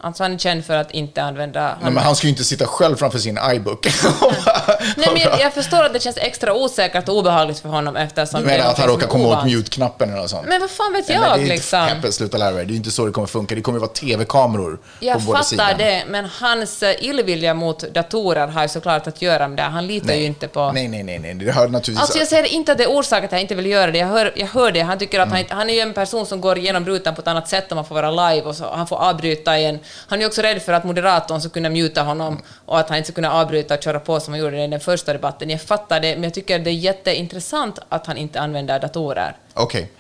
Alltså han är känd för att inte använda... Han... Nej, men han ska ju inte sitta själv framför sin iBook. <laughs> Nej, men jag, jag förstår att det känns extra osäkert och obehagligt för honom eftersom... Du menar att han råkar komma åt ovant. mute-knappen eller något sånt? Men vad fan vet Nej, jag men det är liksom? Inte, Peppe, sluta lära dig. Det är inte så det kommer funka. Det kommer vara tv-kameror på Jag båda sidor. fattar det, men hans eh, illvilja mot datorer har ju såklart att göra med det. Han litar ju inte på... Nej, nej, nej, nej. Det har naturligtvis... Alltså jag säger inte att det är orsak att jag inte vill göra det. Jag hör, jag hör det. Han tycker att Mm. han, han är ju en person som går igenom rutan på ett annat sätt om han får vara live och så, han får avbryta igen. Han är också rädd för att moderatorn ska kunna mjuta honom och att han inte ska kunna avbryta och köra på som han gjorde i den första debatten. Jag fattar det, men jag tycker det är jätteintressant att han inte använder datorer. Okej.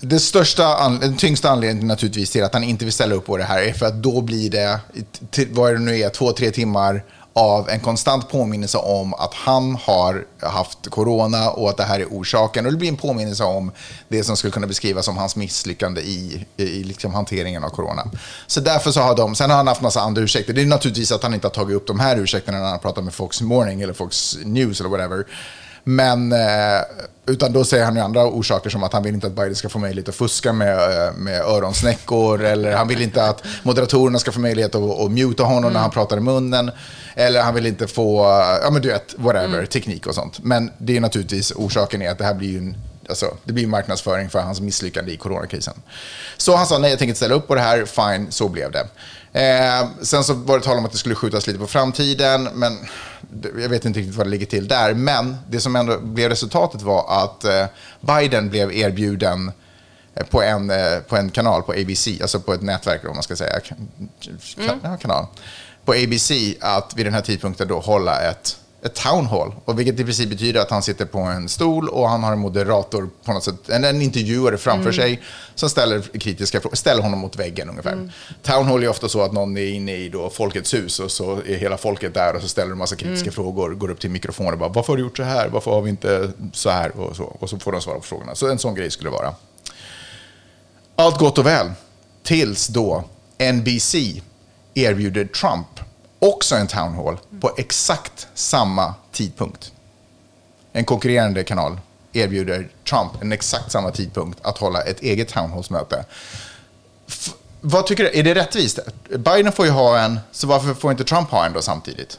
Det största, den tyngsta anledningen naturligtvis till att han inte vill ställa upp på det här är för att då blir det, vad är det nu är, två, tre timmar av en konstant påminnelse om att han har haft corona och att det här är orsaken. Och det blir en påminnelse om det som skulle kunna beskrivas som hans misslyckande i, i, liksom hanteringen av corona. Så därför så har de, sen har han haft massa andra ursäkter. Det är naturligtvis att han inte har tagit upp de här ursäkterna när han pratar med Fox Morning eller Fox News eller whatever. Men, eh, utan då säger han ju andra orsaker som att han vill inte att Biden ska få möjlighet att fuska med, eh, med öronsnäckor eller han vill inte att moderatorerna ska få möjlighet att, att muta honom när han pratar i munnen. Eller han vill inte få, ja men du vet, whatever, teknik och sånt. Men det är naturligtvis, orsaken är att det här blir ju en Alltså, det blir marknadsföring för hans misslyckande i coronakrisen. Så han sa nej, jag tänker inte ställa upp på det här. Fine, så blev det. Eh, sen så var det tal om att det skulle skjutas lite på framtiden, men jag vet inte riktigt vad det ligger till där. Men det som ändå blev resultatet var att eh, Biden blev erbjuden eh, på en, eh, på en kanal på ABC, alltså på ett nätverk om man ska säga, kan, ja, kanal, på ABC att vid den här tidpunkten då hålla ett, ett town hall. Och vilket i princip betyder att han sitter på en stol och han har en moderator på något sätt, en, en intervjuare framför sig som ställer kritiska frågor, ställer honom mot väggen ungefär. Town hall är ofta så att någon är inne i då Folkets hus och så är hela folket där och så ställer en massa kritiska frågor, går upp till mikrofonen och bara varför har du gjort så här, varför har vi inte så här och så. Och så får de svara på frågorna. Så en sån grej skulle det vara. Allt gott och väl. Tills då NBC erbjuder Trump också en town hall på exakt samma tidpunkt. En konkurrerande kanal erbjuder Trump en exakt samma tidpunkt att hålla ett eget town hall-möte. Vad tycker du? Är det rättvist? Biden får ju ha en, så varför får inte Trump ha en då samtidigt?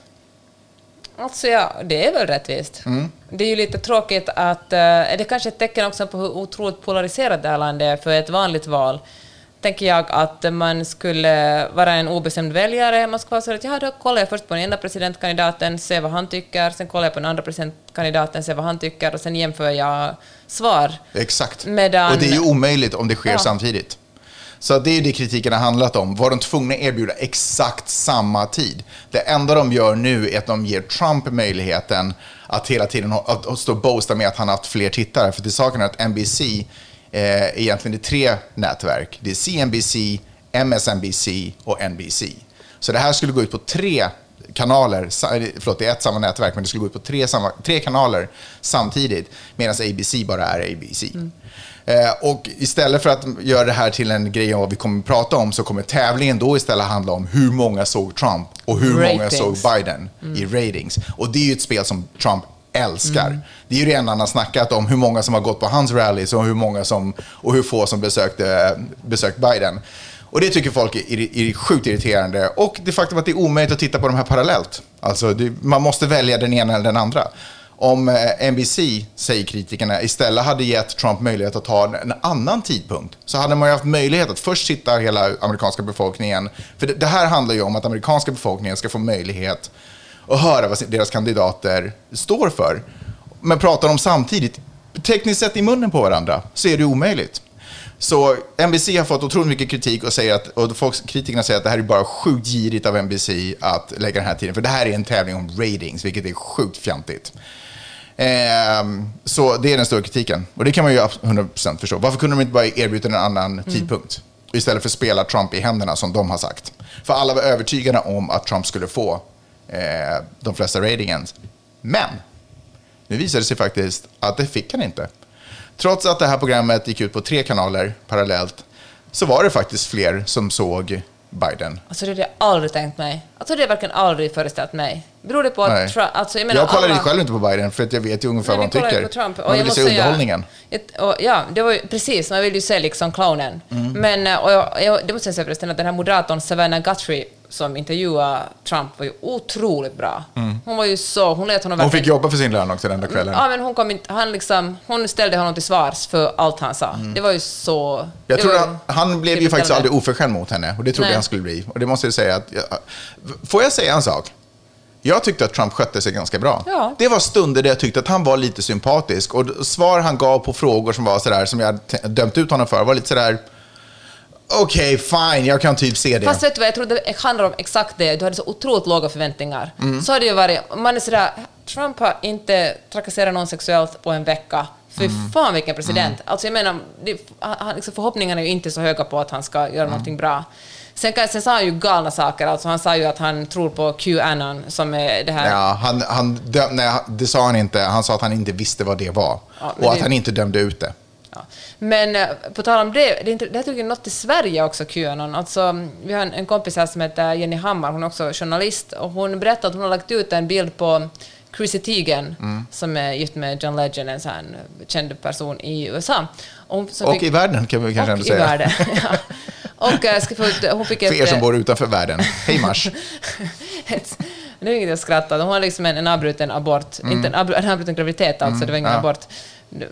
Alltså ja, det är väl rättvist. Det är ju lite tråkigt att... eh, är det kanske ett tecken också på hur otroligt polariserat det här landet är för ett vanligt val? Tänker jag att man skulle vara en obestämd väljare, man skulle vara så att ja, då kollar jag först på den ena presidentkandidaten, ser vad han tycker, sen kollar jag på den andra presidentkandidaten, ser vad han tycker och sen jämför jag svar. Exakt. Medan- Och det är ju omöjligt om det sker Ja. samtidigt. Så det är ju det kritiken har handlat om. Var de tvungna att erbjuda exakt samma tid? Det enda de gör nu är att de ger Trump möjligheten att hela tiden att, stå och boasta med att han har haft fler tittare. För till saken är att NBC eh, egentligen är tre nätverk. Det är CNBC, MSNBC och NBC. Så det här skulle gå ut på tre kanaler, sa- förlåt det är ett samma nätverk, men det skulle gå ut på tre, samma, tre kanaler samtidigt, medan ABC bara är ABC. Eh, och istället för att göra det här till en grej om vad vi kommer att prata om, så kommer tävlingen då istället handla om hur många såg Trump och hur många Ratings. såg Biden i ratings. Och det är ju ett spel som Trump älskar. Det är ju enda han har snackat om, hur många som har gått på hans rallys och hur, många som, och hur få som besökte, besökt Biden. Och det tycker folk är, är, sjukt irriterande. Och det faktum att det är omöjligt att titta på de här parallellt. Alltså, det, man måste välja den ena eller den andra. Om eh, NBC, säger kritikerna, istället hade gett Trump möjlighet att ta en, annan tidpunkt så hade man ju haft möjlighet att först sitta hela amerikanska befolkningen. För det, det här handlar ju om att amerikanska befolkningen ska få möjlighet att höra vad deras kandidater står för. Men pratar de samtidigt, tekniskt sett i munnen på varandra, så är det omöjligt. Så NBC har fått otroligt mycket kritik och, säger att, och folk, kritikerna säger att det här är bara sjukt girigt av NBC att lägga den här tiden. För det här är en tävling om ratings, vilket är sjukt fjantigt. Ehm, så det är den stora kritiken. Och det kan man ju abs- 100% förstå. Varför kunde de inte bara erbjuda en annan tidpunkt? Istället för att spela Trump i händerna, som de har sagt. För alla var övertygade om att Trump skulle få eh, de flesta ratings. Men nu visade det sig faktiskt att det fick han inte. Trots att det här programmet gick ut på tre kanaler parallellt så var det faktiskt fler som såg Biden. Alltså det hade jag aldrig tänkt mig. Alltså det har jag verkligen aldrig föreställt mig. Beror det på att Nej. Trump... Alltså jag, menar, jag kollar alla- ju själv inte på Biden för att jag vet ju ungefär Nej, vad han ju tycker. på Trump. Och Man jag vill se måste säga- underhållningen. Och, ja, det var ju precis, man vill ju se liksom clownen. Mm. Men, eh, och jag, jag, det måste jag säga förresten, att den här moderatorn Savannah Guthrie som intervjuade Trump var ju otroligt bra. Hon var ju så, hon lät honom Mm. Hon fick jobba för sin lön också den där kvällen. Ja, men hon, kom inte, han liksom, hon ställde honom till svars för allt han sa. Det var ju så... Mm. Jag tror att han blev ju faktiskt aldrig oförskämd mot henne och det trodde Nej. han skulle bli. Och det måste jag säga att... Jag, får jag säga en sak? Jag tyckte att Trump skötte sig ganska bra. Ja. Det var stunder där jag tyckte att han var lite sympatisk. Och svar han gav på frågor som var sådär, som jag dömt ut honom för, var lite sådär... Okej, fine, jag kan typ se det. Fast vet du vad, jag tror det handlar om exakt det. Du hade så otroligt låga förväntningar. Mm. Så har det ju varit. Man är sådär, Trump har inte trakasserat någon sexuellt på en vecka. Fy Mm. fan vilken president. Alltså jag menar, det, han, liksom förhoppningarna är ju inte så höga på att han ska göra Mm. någonting bra. Sen, sen sa han ju galna saker. Alltså han sa ju att han tror på Qanon, som är det här... Ja, han, han döm, nej, det sa han inte. Han sa att han inte visste vad det var. Ja, och att det- han inte dömde ut det. Men eh, på tal om det, det, är inte, det har tydligen nått till Sverige också, Qanon. Alltså, vi har en, en kompis här som heter Jenny Hammar, hon är också journalist, och hon berättade att hon har lagt ut en bild på Chrissy Teigen, Mm. som är gift med John Legend, en sån här känd person i USA. Och, Och fick- i världen kan vi kanske ändå i säga. världen, <laughs> ja. Och eh, ska få, ut- hon fick ett... För er som eh, bor utanför världen. Hej Mars. <laughs> det är inget jag skrattar Hon har liksom en, en avbruten abort, inte en, abru, en avbruten graviditet alltså, det var ingen ja. abort.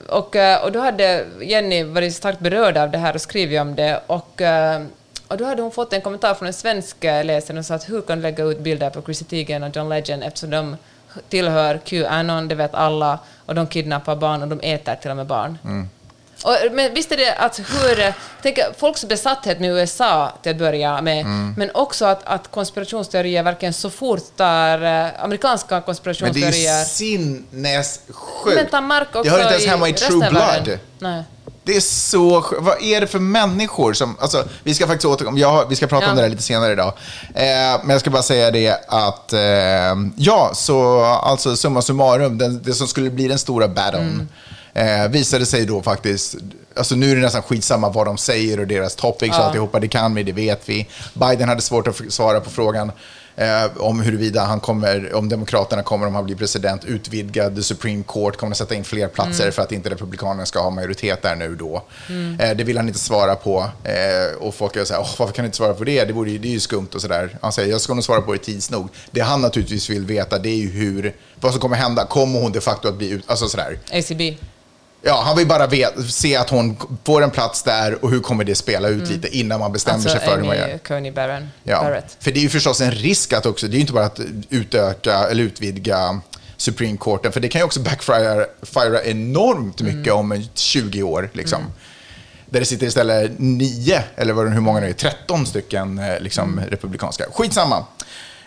Och, eh, och då hade Jenny varit starkt berörd av det här och skrivit om det. Och, eh, och då hade hon fått en kommentar från en svensk eh, läsare som sa att hur kan du lägga ut bilder på Chrissy Teigen och John Legend eftersom de tillhör Qanon, det vet alla, och de kidnappar barn och de äter till och med barn. Mm. Och, men visst är det att hur... Tänk, folks besatthet med USA till att börja med, Mm. men också att, att konspirationsteorier verkligen så fort tar eh, amerikanska Men det är konspirationsteorier... ju sinnessjukt. Det hör inte ens hemma i resten True. Blood. Nej. Det är så sjukt. Vad är det för människor som... Alltså, vi ska faktiskt återkomma. Jag vi ska prata Ja. om det där lite senare idag. Eh, men jag ska bara säga det att... Eh, ja, så alltså summa summarum, den, det som skulle bli den stora battlen eh, visade sig då faktiskt... Alltså nu är det nästan skitsamma vad de säger och deras topics och Ja. alltihopa. Det kan vi, det vet vi. Biden hade svårt att svara på frågan eh, om huruvida han kommer, om Demokraterna kommer, om han blir president, utvidga the Supreme Court, kommer att sätta in fler platser Mm. för att inte Republikanerna ska ha majoritet där nu då. Eh, det vill han inte svara på. Eh, och folk är så här, "Åh, varför kan du inte svara på det? Det, vore, det är ju skumt och sådär. Han säger, jag ska nog svara på det tids nog. Det han naturligtvis vill veta, det är ju hur, vad som kommer hända. Kommer hon de facto att bli ut, alltså sådär. ACB. Ja, han vill bara vet, se att hon får en plats där och hur kommer det spela ut lite innan man bestämmer Alltså sig för hur man gör. Amy Coney Barron, Ja, Barrett. för det är ju förstås en risk att också, det är ju inte bara att utöka eller utvidga Supreme Courten, för det kan ju också backfire enormt mycket om en 20 år. Liksom. Där det sitter istället nio, eller hur många det är, 13 stycken eh, liksom, republikanska. Skitsamma.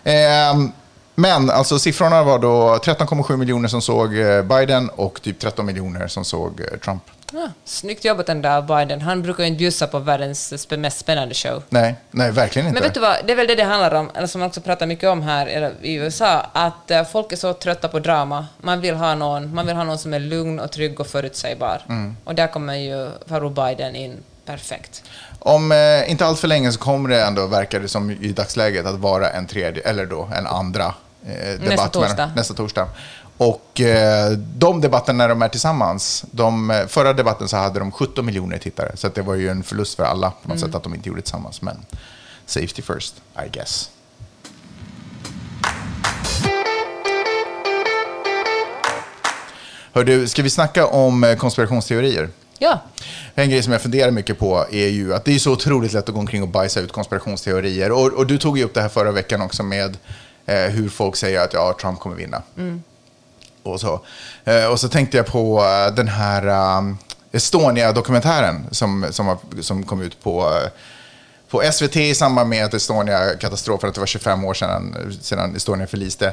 Ehm, men alltså siffrorna var då 13,7 miljoner som såg eh, Biden och typ 13 miljoner som såg eh, Trump. Ja, snyggt jobbat den där Biden. Han brukar ju inte bjussa på världens mest spännande show. Nej, nej verkligen inte. Men vet du vad, det är väl det det handlar om, eller som man också pratar mycket om här i USA, att eh, folk är så trötta på drama. Man vill ha någon, man vill ha någon som är lugn och trygg och förutsägbar. Mm. Och där kommer ju Farao Biden in perfekt. Om eh, inte allt för länge så kommer det ändå, verkar det som i dagsläget, att vara en tredje, eller då en andra eh, debatt. torsdag. mellan- nästa torsdag. Och eh, de debatterna när de är tillsammans, de, eh, förra debatten så hade de 17 miljoner tittare. Så det var ju en förlust för alla på något sätt att de inte gjorde det tillsammans. Men safety first, I guess. Hör du, ska vi snacka om konspirationsteorier? Ja, En grej som jag funderar mycket på är ju att det är så otroligt lätt att gå omkring och bajsa ut konspirationsteorier. Och, och du tog ju upp det här förra veckan också med hur folk säger att ja, Trump kommer vinna. Och, så. Eh, och så tänkte jag på eh, den här um, Estonia-dokumentären som, som, som kom ut på, eh, på SVT i samband med att Estonia-katastrofen, att det var 25 år sedan, sedan Estonia förliste.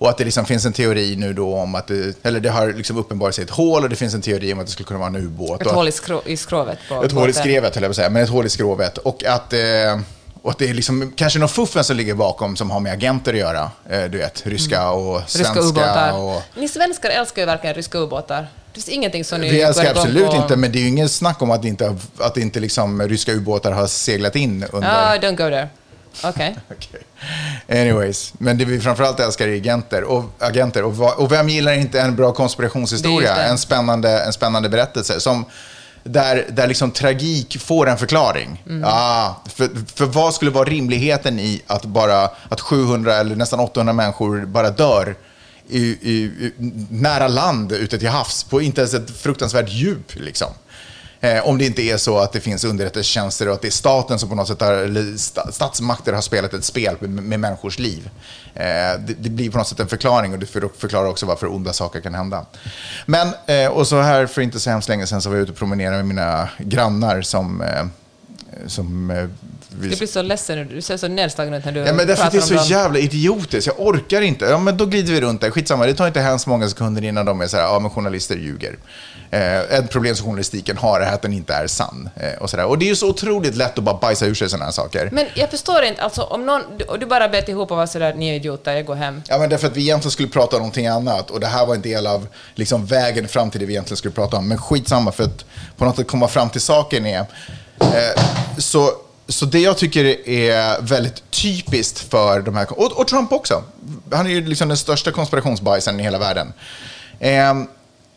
Och att det liksom finns en teori nu då om att det, eller det har liksom uppenbarat sig ett hål och det finns en teori om att det skulle kunna vara en ubåt. ett hål i, i skrovet på ett hål i båten. skrevet, höll jag på att säga, men ett hål i skrovet. Och att, eh, och att det är liksom kanske någon fuffen som ligger bakom som har med agenter att göra. Eh, du vet, ryska och Mm. Ryska svenska. ubåtar. och, Ni svenskar älskar ju verkligen ryska ubåtar. finns ingenting som ni Vi älskar absolut på. inte, men det är ju ingen snack om att inte, att inte liksom ryska ubåtar har seglat in under... Ah, don't go there. Okej. <laughs> Okej. Anyways, men det vi framförallt älskar är agenter. Och, agenter. Och, och vem gillar inte en bra Det konspirationshistoria? det. En spännande, en spännande berättelse som, där, där liksom tragik får en förklaring. Mm. Ah, för, för vad skulle vara rimligheten i att, bara, att 700 eller nästan 800 människor bara dör i, i, i, nära land ute till havs på inte ens ett fruktansvärt djup? Liksom. Eh, om det inte är så att det finns underrättelsetjänster och att det är staten som på något sätt har, statsmakter har spelat ett spel med, människors liv. Eh, det, det blir på något sätt en förklaring och det för- förklarar också varför onda saker kan hända. Men, eh, och så här för inte så hemskt länge sedan så var jag ute och promenerade med mina grannar som, eh, som eh, vi- Du blir så ledsen. Du ser så nedslagen ut när du Ja, men därför att det är pratar så dem. jävla idiotiskt. Jag orkar inte. Ja, men då glider vi runt där. Skitsamma, det tar inte hemskt många sekunder innan de är så här, ja men journalister ljuger. Eh, ett problem som journalistiken har är att den inte är sann. Eh, och, så där. och det är ju så otroligt lätt att bara bajsa ur sig sådana här saker. Men jag förstår inte, alltså om någon, du bara bet ihop och var sådär, ni är idioter, jag går hem. Ja, men därför att vi egentligen skulle prata om någonting annat och det här var en del av liksom, vägen fram till det vi egentligen skulle prata om. Men skitsamma, för att på något sätt komma fram till saken är... Eh, så, så det jag tycker är väldigt typiskt för de här... Och, och Trump också. Han är ju liksom den största konspirationsbajsaren i hela världen. Eh,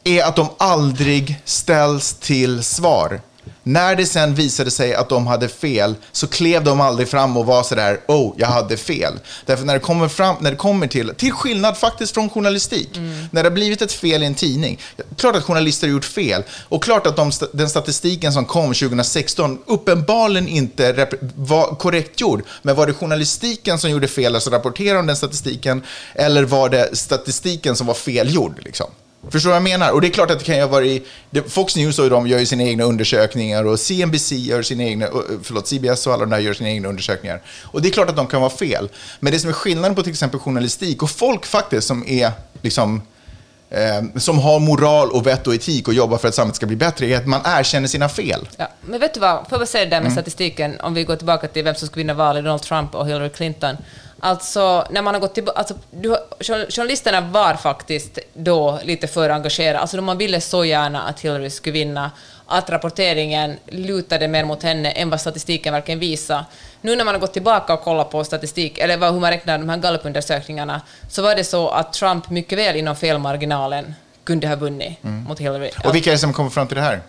är att de aldrig ställs till svar. När det sen visade sig att de hade fel så klev de aldrig fram och var sådär, oh, jag hade fel. Därför när det kommer, fram, när det kommer till, till skillnad faktiskt från journalistik, när det har blivit ett fel i en tidning, klart att journalister har gjort fel och klart att de, den statistiken som kom 2016 uppenbarligen inte var korrekt gjord, men var det journalistiken som gjorde fel, alltså rapportera om den statistiken, eller var det statistiken som var felgjord? Liksom? Förstår du vad jag menar? Och det är klart att det kan ju varit... det- Fox News och de gör ju sina egna undersökningar och CNBC gör sina egna... Förlåt, CBS och alla de där gör sina egna undersökningar. Och det är klart att de kan vara fel. Men det som är skillnaden på till exempel journalistik och folk faktiskt som är liksom... Eh, som har moral och vett och etik och jobbar för att samhället ska bli bättre är att man erkänner sina fel. Ja, men vet du vad, får jag bara säga det där med Mm. statistiken, om vi går tillbaka till vem som ska vinna valet, Donald Trump och Hillary Clinton. Alltså, när man har gått tillbaka, alltså, du, journalisterna var faktiskt då lite för engagerade, alltså man ville så gärna att Hillary skulle vinna, att rapporteringen lutade mer mot henne än vad statistiken verkligen visar. Nu när man har gått tillbaka och kollat på statistik, eller vad, hur man räknar de här gallupundersökningarna, så var det så att Trump mycket väl inom felmarginalen kunde ha vunnit mot Hillary. Mm. Och vilka är det som kommer fram till det här?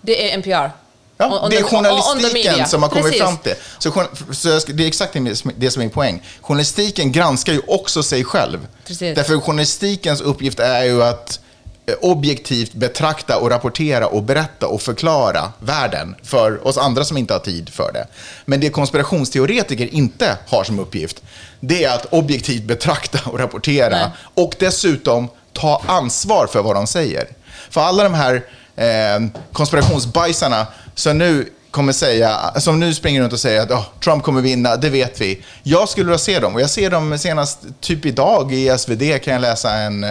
Det är NPR. Ja, On- det är the- journalistiken som har kommit Precis. fram till. Så, så ska- det är exakt det som- det som är min poäng. Journalistiken granskar ju också sig själv. Precis. Därför journalistikens uppgift är ju att eh, objektivt betrakta och rapportera och berätta och förklara världen för oss andra som inte har tid för det. Men det konspirationsteoretiker inte har som uppgift, det är att objektivt betrakta och rapportera Nej. och dessutom ta ansvar för vad de säger. För alla de här eh, konspirationsbajsarna som nu kommer säga, som nu springer runt och säger att "Åh, Trump kommer vinna, det vet vi. Jag skulle vilja se dem och jag ser dem senast typ idag i SvD kan jag läsa en,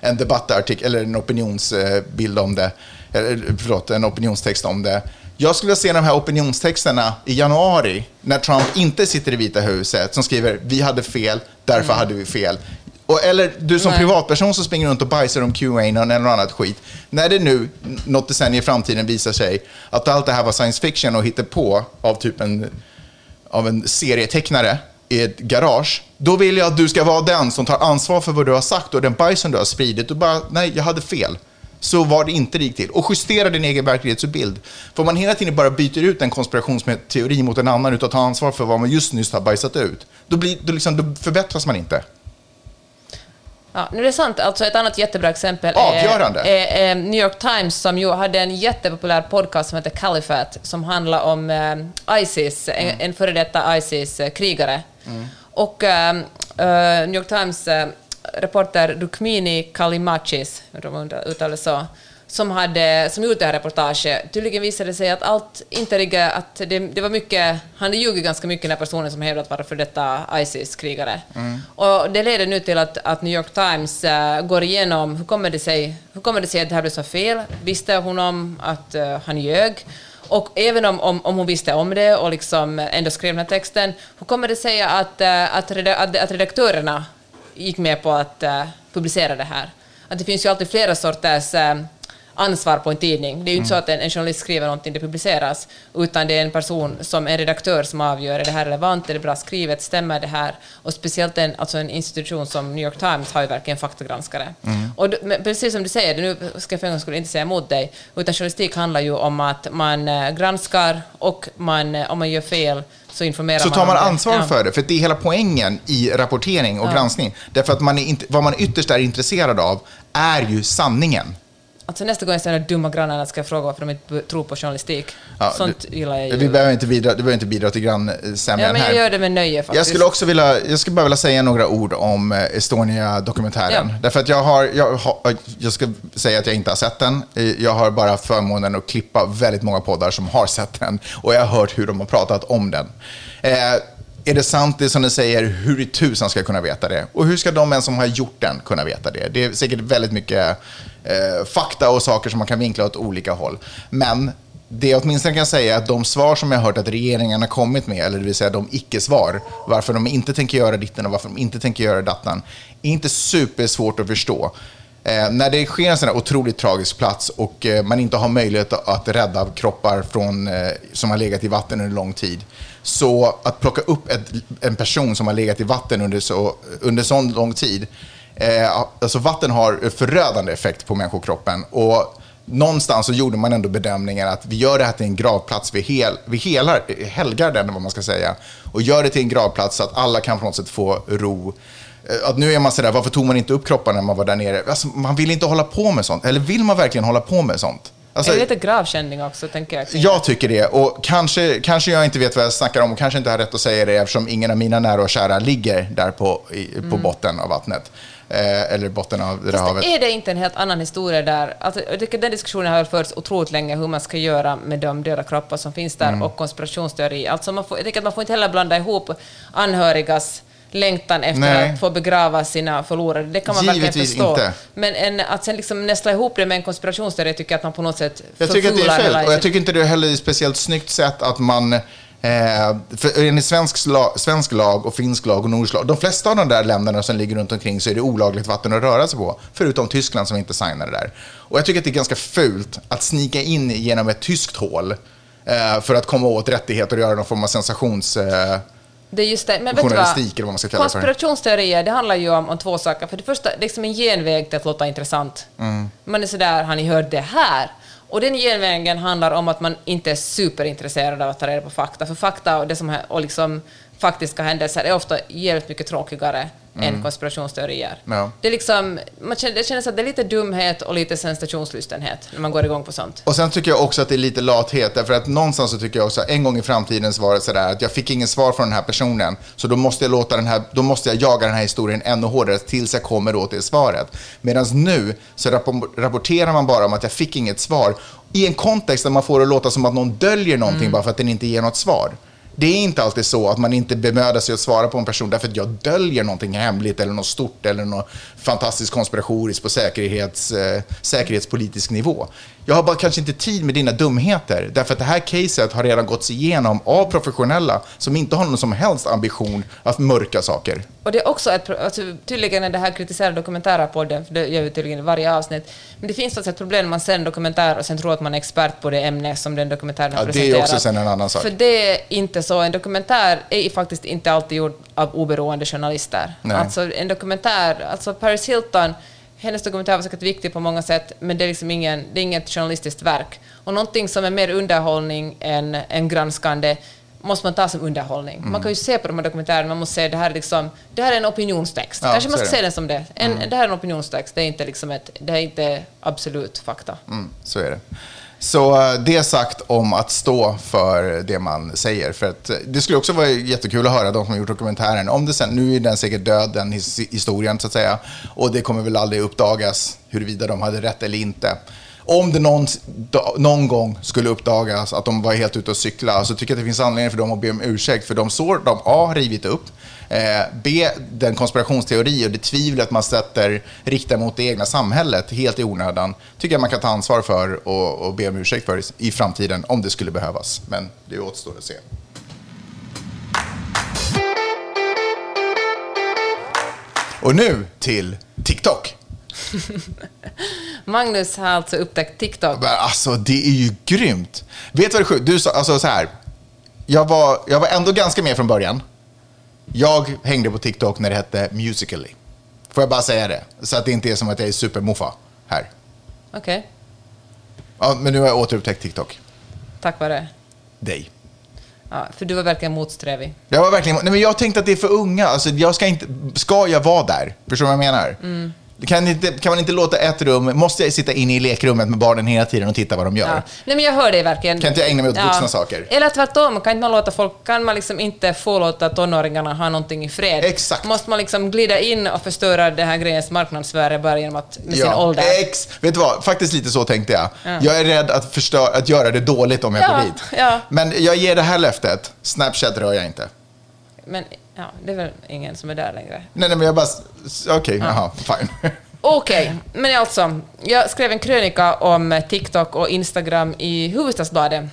en debattartikel eller en opinionsbild om det. Eller, förlåt, en opinionstext om det. Jag skulle vilja se de här opinionstexterna i januari när Trump inte sitter i Vita huset som skriver vi hade fel, därför hade vi fel. Och, eller du som Nej. privatperson som springer runt och bajsar om QAnon eller något annat skit. När det nu, något decennium i framtiden, visar sig att allt det här var science fiction och på av typ en, av en serietecknare i ett garage. Då vill jag att du ska vara den som tar ansvar för vad du har sagt och den bajsen du har spridit. Och bara, nej, jag hade fel. Så var det inte det gick till. Och justera din egen verklighetsbild. För om man hela tiden bara byter ut en konspirationsteori mot en annan utan att ta ansvar för vad man just nyss har bajsat ut, då, blir, då, liksom, då förbättras man inte. Ja, nu är det sant. Alltså ett annat jättebra exempel Avgörande. är, är, är New York Times som ju hade en jättepopulär podcast som heter Caliphate som handlar om eh, Isis, Mm. en, en före detta Isis-krigare. Och eh, eh, New York Times eh, reporter Rukmini Kalimachis, tror man uttalar så, som, hade, som gjort det här reportaget, tydligen visade det sig att allt inte ligger, att det, det var mycket, han hade ljugit ganska mycket den här personen som hävdat vara för detta ISIS-krigare. Och det leder nu till att, att New York Times eh, går igenom hur kommer, det sig, hur kommer det sig att det här blev så fel? Visste hon om att eh, han ljög? Och även om, om, om hon visste om det och liksom ändå skrev den här texten, hur kommer det sig att, eh, att, att, redaktörerna gick med på att publicera det här? Att det finns ju alltid flera sorters ansvar på en tidning. Det är ju inte så att en, en journalist skriver någonting, det publiceras, utan det är en person som en redaktör som avgör, är det här relevant, är det bra skrivet, stämmer det här? Och speciellt en, alltså en institution som New York Times har ju verkligen faktagranskare. Och d- men precis som du säger, nu ska jag för en gång skull inte säga emot dig, utan journalistik handlar ju om att man eh, granskar och man, eh, om man gör fel så informerar Så man tar man det. ansvar Ja. för det, för det är hela poängen i rapportering och granskning. Därför att man är inte, vad man ytterst är intresserad av är ju sanningen. Alltså nästa gång jag ser de dumma grannarna ska jag fråga varför de inte tror på journalistik. Ja, Sånt du- gillar jag ju. Vi behöver inte bidra, du behöver inte bidra till grannsämjan ja, men här. jag gör det med nöje faktiskt. Jag skulle också vilja, jag skulle bara vilja säga några ord om eh, Estonia-dokumentären. Ja. Därför att jag har, jag har, jag ska säga att jag inte har sett den. Eh, Jag har bara förmånen att klippa väldigt många poddar som har sett den. Och jag har hört hur de har pratat om den. Eh, är det sant det som ni säger, hur i tusan ska jag kunna veta det? Och hur ska de ens som har gjort den kunna veta det? Det är säkert väldigt mycket eh, fakta och saker som man kan vinkla åt olika håll. Men det jag åtminstone kan säga är att de svar som jag har hört att regeringen har kommit med, eller det vill säga de icke-svar, varför de inte tänker göra ditten och varför de inte tänker göra dattan, är inte supersvårt att förstå. Eh, när det sker en sån här otroligt tragisk plats och eh, man inte har möjlighet att rädda kroppar från, eh, som har legat i vatten under lång tid, så att plocka upp ett, en person som har legat i vatten under så, under så lång tid, eh, alltså vatten har förödande effekt på människokroppen. Och någonstans så gjorde man ändå bedömningen att vi gör det här till en gravplats, vi, hel, vi helar, helgar den, vad man ska säga, och gör det till en gravplats så att alla kan på något sätt få ro. Eh, att nu är man sådär, varför tog man inte upp kroppen när man var där nere? Alltså, man vill inte hålla på med sånt. Eller vill man verkligen hålla på med sånt? Alltså, är det lite gravkändning också, tänker jag. jag tycker det. Och kanske, kanske jag inte vet vad jag snackar om och kanske inte har rätt att säga det eftersom ingen av mina nära och kära ligger där på, i, på Mm. botten av vattnet. Eh, eller botten av det havet. Är det inte en helt annan historia där? Alltså, jag tycker den diskussionen har förts otroligt länge, hur man ska göra med de döda kroppar som finns där Mm. och konspirationsteori. Alltså man får, jag tycker att man får inte heller blanda ihop anhörigas längtan efter Nej. att få begrava sina förlorade. Det kan man verkligen Givetvis förstå. inte. Men en, att sen liksom nästla ihop det med en konspirationsteori tycker jag att man på något sätt Jag tycker att det är fel. Och jag tycker inte det är heller ett speciellt snyggt sätt att man... Eh, för enligt svensk, lag, svensk lag och finsk lag och nordisk lag, de flesta av de där länderna som ligger runt omkring så är det olagligt vatten att röra sig på. Förutom Tyskland som inte signade där. Och jag tycker att det är ganska fult att snika in genom ett tyskt hål eh, för att komma åt rättigheter och göra någon form av sensations... Eh, Det är just det. Men vet du vad? Man ska kalla. Konspirationsteorier, det handlar ju om, om två saker. För det första, det är liksom en genväg till att låta intressant. Mm. Man är sådär, har ni hört det här? Och den genvägen handlar om att man inte är superintresserad av att ta reda på fakta. För fakta och det som är, och liksom faktiska händelser är ofta jävligt mycket tråkigare än konspirationsteorier. Mm. Ja. Det, är liksom, man känner, det känns att det är lite dumhet och lite sensationslystenhet när man går igång på sånt. Och sen tycker jag också att det är lite lathet, därför att någonstans så tycker jag också, en gång i framtiden så var det sådär att jag fick ingen svar från den här personen, så då måste jag låta den här, då måste jag jaga den här historien ännu hårdare tills jag kommer då till svaret. Medan nu så rapporterar man bara om att jag fick inget svar, i en kontext där man får det att låta som att någon döljer någonting bara för att den inte ger något svar. Det är inte alltid så att man inte bemödar sig att svara på en person därför att jag döljer någonting hemligt eller något stort eller något fantastiskt konspiratoriskt på säkerhets, eh, säkerhetspolitisk nivå. Jag har bara kanske inte tid med dina dumheter därför att det här caset har redan gåtts igenom av professionella som inte har någon som helst ambition att mörka saker. Och det är också ett, alltså, tydligen är det här kritiserar dokumentärpodden, för det gör vi tydligen i varje avsnitt, men det finns alltså ett problem när man ser en dokumentär och sen tror att man är expert på det ämne som den dokumentären Ja, det är presenterat. också sen en annan sak. För det är inte så. En dokumentär är faktiskt inte alltid gjord av oberoende journalister. Nej. Alltså en dokumentär, alltså Paris Hilton, hennes dokumentär var säkert viktig på många sätt, men det är liksom ingen, det är inget journalistiskt verk. Och någonting som är mer underhållning än, än granskande måste man ta som underhållning. Mm. Man kan ju se på de här dokumentärerna, man måste säga det här är liksom, det här är en opinionstext. Ja, Kanske man ska se den som det. En, Det här är en opinionstext, det är inte liksom ett, det är inte absolut fakta. Mm, så är det. Så eh, det sagt om att stå för det man säger. För att eh, det skulle också vara jättekul att höra de som har gjort dokumentären. Om det sen, nu är den säkert död, den his- historien så att säga. Och det kommer väl aldrig uppdagas huruvida de hade rätt eller inte. Om det någon, någon gång skulle uppdagas att de var helt ute och cykla så tycker jag att det finns anledning för dem att be om ursäkt. För de sår de A har rivit upp. Eh, B, den konspirationsteori och det tvivlet man sätter riktar mot det egna samhället helt i onödan, tycker jag man kan ta ansvar för och, och be om ursäkt för i, i framtiden om det skulle behövas. Men det återstår att se. Och nu till TikTok. <laughs> Magnus har alltså upptäckt TikTok. Men alltså, det är ju grymt. Vet du vad det är sjukt? Du sa, alltså så här. Jag var, jag var ändå ganska med från början. Jag hängde på TikTok när det hette Musical.ly. Får jag bara säga det? Så att det inte är som att jag är supermoffa här. Okej, Ja, men nu har jag återupptäckt TikTok. tack vare Dig. ja, För du var verkligen motsträvig. Jag var verkligen, nej men jag tänkte att det är för unga. Alltså, jag ska, inte, ska jag vara där? Förstår du vad jag menar? Mm. Kan, inte, kan man inte låta ett rum, måste jag sitta inne i lekrummet med barnen hela tiden och titta vad de gör? Ja. Nej, men jag hör dig verkligen. Kan inte jag ägna mig åt vuxna saker? Eller tvärtom, kan inte man låta folk, kan man liksom inte få låta tonåringarna ha någonting i fred? Exakt. Måste man liksom glida in och förstöra den här grejens marknadsvärde bara genom att, med sin ålder? Ex, vet du vad? Faktiskt lite så tänkte jag. Ja. Jag är rädd att, förstör, att göra det dåligt om jag Ja, går dit. ja. Men jag ger det här löftet. Snapchat rör jag inte. Men ja, det är väl ingen som är där längre. Nej, nej, men jag bara... Okej, jaha, fine. <laughs> Okej, men alltså, jag skrev en krönika om TikTok och Instagram i Hufvudstadsbladet.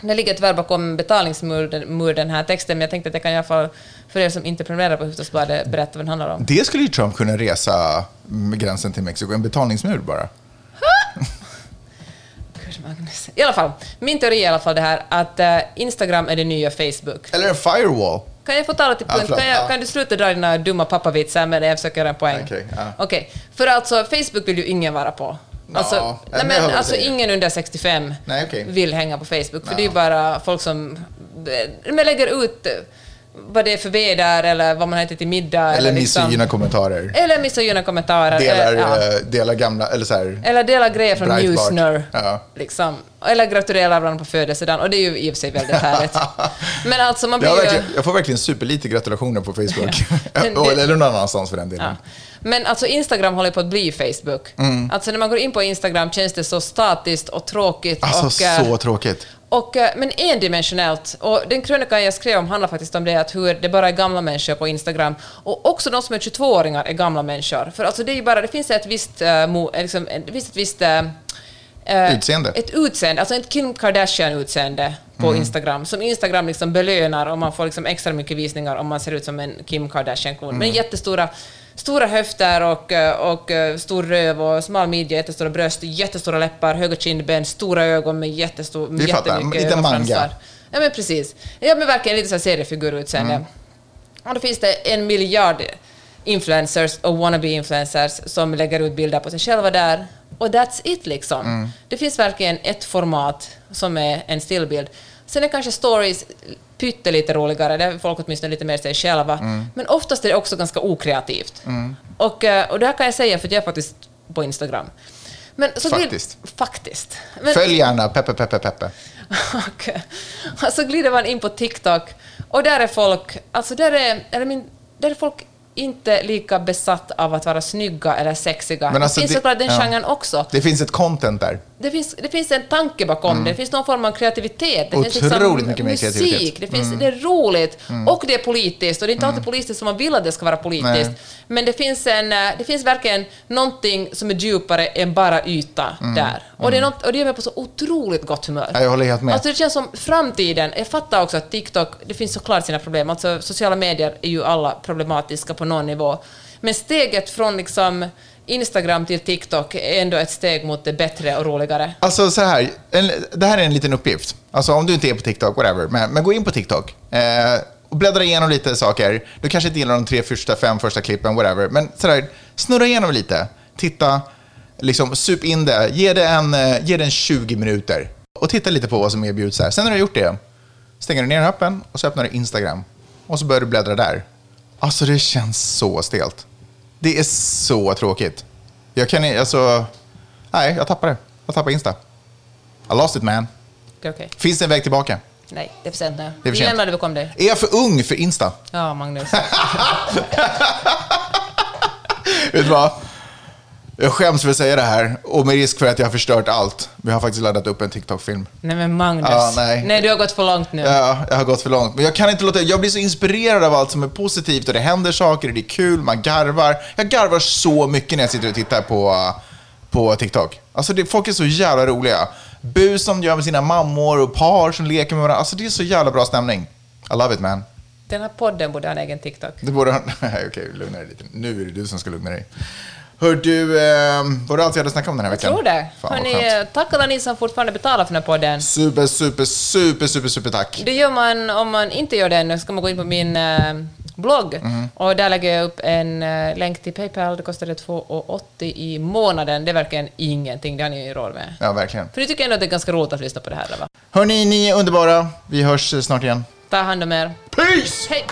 Det ligger tyvärr bakom betalningsmur den här texten, men jag tänkte att jag kan i alla fall, för er som inte prenumererar på Hufvudstadsbladet, berätta vad den handlar om. Det skulle ju Trump kunna resa med gränsen till Mexiko. En betalningsmur bara. <laughs> Magnus. I alla fall, min teori är i alla fall det här att eh, Instagram är det nya Facebook. Eller en firewall. Kan jag få tala till punkt? förlåt, kan, jag, ja. kan du sluta dra dina dumma pappavitsar med det? Jag försöker göra en poäng. Okej, ja. Okej, för alltså Facebook vill ju ingen vara på. Alltså, Ja, nej, men alltså ingen under 65 Nej, okej. vill hänga på Facebook, för Ja. det är ju bara folk som eh, men lägger ut eh, vad det är för väder eller vad man har ätit till middag. Eller liksom, misogyna kommentarer. Eller misogyna kommentarer. Delar, eller, ja. eh, delar gamla, eller så här... eller dela grejer från. Newsner. Ja. Liksom. Eller gratulera varandra på födelsedagen. Och det är ju i och för sig väldigt härligt. <laughs> Men alltså man blir Jag, ju... jag får verkligen superlite gratulationer på Facebook. <laughs> Och- <laughs> eller någon annanstans för den delen. Ja. Men alltså Instagram håller på att bli Facebook. Mm. Alltså när man går in på Instagram känns det så statiskt och tråkigt. Alltså, och, eh, så tråkigt. Och, eh, men endimensionellt. Och den krönikan jag skrev om handlar faktiskt om det att hur det bara är gamla människor på Instagram. Och också de som är 22-åringar är gamla människor. För alltså det är bara, det finns ett visst, eh, liksom, det finns ett visst eh, Utseende. Ett utseende, alltså ett Kim Kardashian-utseende på Mm. Instagram, som Instagram liksom belönar och man får liksom extra mycket visningar om man ser ut som en Kim Kardashian-klon. Mm. Men jättestora stora höfter och, eh, och eh, stor röv och smal midja, jättestora bröst, jättestora läppar, höga kindben, stora ögon med jättestor, Vi fattar. Lite manga. Ja men precis. Ja men verkligen lite så här seriefigurutseende. Mm. Och då finns det en miljard influencers och wannabe-influencers som lägger ut bilder på sig själva där. Och that's it liksom. Mm. Det finns verkligen ett format som är en stillbild. Sen är kanske stories pyttelite roligare, där folk åtminstone lite mer sig själva. Mm. Men oftast är det också ganska okreativt. Och, eh, och det här kan jag säga för att jag är faktiskt på Instagram. Men så Faktiskt. Faktiskt. Men, Följ gärna Peppe Peppe Peppe. <laughs> och, och så glider man in på TikTok och där är folk, alltså där är, eller min, där är folk inte lika besatt av att vara snygga eller sexiga. Men alltså det finns såklart den ja. genren också. Det finns ett content där. Det finns, det finns en tanke bakom det, det finns någon form av kreativitet. Det finns Mm. Otroligt mycket musik, kreativitet. Mm. det, finns, det är roligt och det är politiskt. Och det är inte alltid politiskt som man vill att det ska vara politiskt. Nej. Men det finns, en, eh, det finns verkligen någonting som är djupare än bara yta Mm. där. Och det, är något, och det gör mig på så otroligt gott humör. Ja, jag håller helt med. Alltså det känns som framtiden. Jag fattar också att TikTok, det finns såklart sina problem. Alltså sociala medier är ju alla problematiska på någon nivå. Men steget från liksom Instagram till TikTok är ändå ett steg mot det bättre och roligare. Alltså så här, en, det här är en liten uppgift. Alltså om du inte är på TikTok, whatever, men, men gå in på TikTok eh, och bläddra igenom lite saker. Du kanske inte gillar de tre första, fem första klippen, whatever, men så där, snurra igenom lite. Titta, liksom sup in det, ge det en, eh, ge det en 20 minuter och titta lite på vad som erbjuds här. Sen när du har gjort det, stänger du ner appen och så öppnar du Instagram och så börjar du bläddra där. Alltså det känns så stelt. Det är så tråkigt. Jag kan i- alltså, nej, jag tappar det. Jag tappar Insta. I lost it man. Okej. Finns det en väg tillbaka? Nej, det är för sent nu. Det är Vi för sent. lämnar det bakom dig. Är jag för ung för Insta? Ja, Magnus. <laughs> Vet du vad? Jag skäms för att säga det här och med risk för att jag har förstört allt. Vi har faktiskt laddat upp en TikTok-film. nej men Magnus. Ja, nej. du har gått för långt nu. Ja, jag har gått för långt. Men jag kan inte låta Jag blir så inspirerad av allt som är positivt och det händer saker och det är kul, man garvar. Jag garvar så mycket när jag sitter och tittar på, på TikTok. Alltså det, folk är så jävla roliga. Bus som gör med sina mammor och par som leker med varandra. Alltså det är så jävla bra stämning. I love it man. Den här podden borde ha en egen TikTok. Det borde ha... <laughs> Nej, okej, lugna dig lite. Nu är det du som ska lugna dig. Hör du, eh, var det allt vi hade snackat om den här Jag veckan? tror det. Fan, Hörni, skönt. tack alla ni som fortfarande betalar för den här podden. Super, super, super, super, super tack. Det gör man om man inte gör det ännu, ska man gå in på min eh, blogg. Mhm. Och där lägger jag upp en eh, länk till Paypal. Det kostade 2,80 i månaden. Det är verkligen ingenting, det har ni ju råd med. Ja, verkligen. För ni tycker ändå att det är ganska roligt att lyssna på det här, va? Hörni, ni är underbara. Vi hörs eh, snart igen. Ta hand om er. Peace! Hej!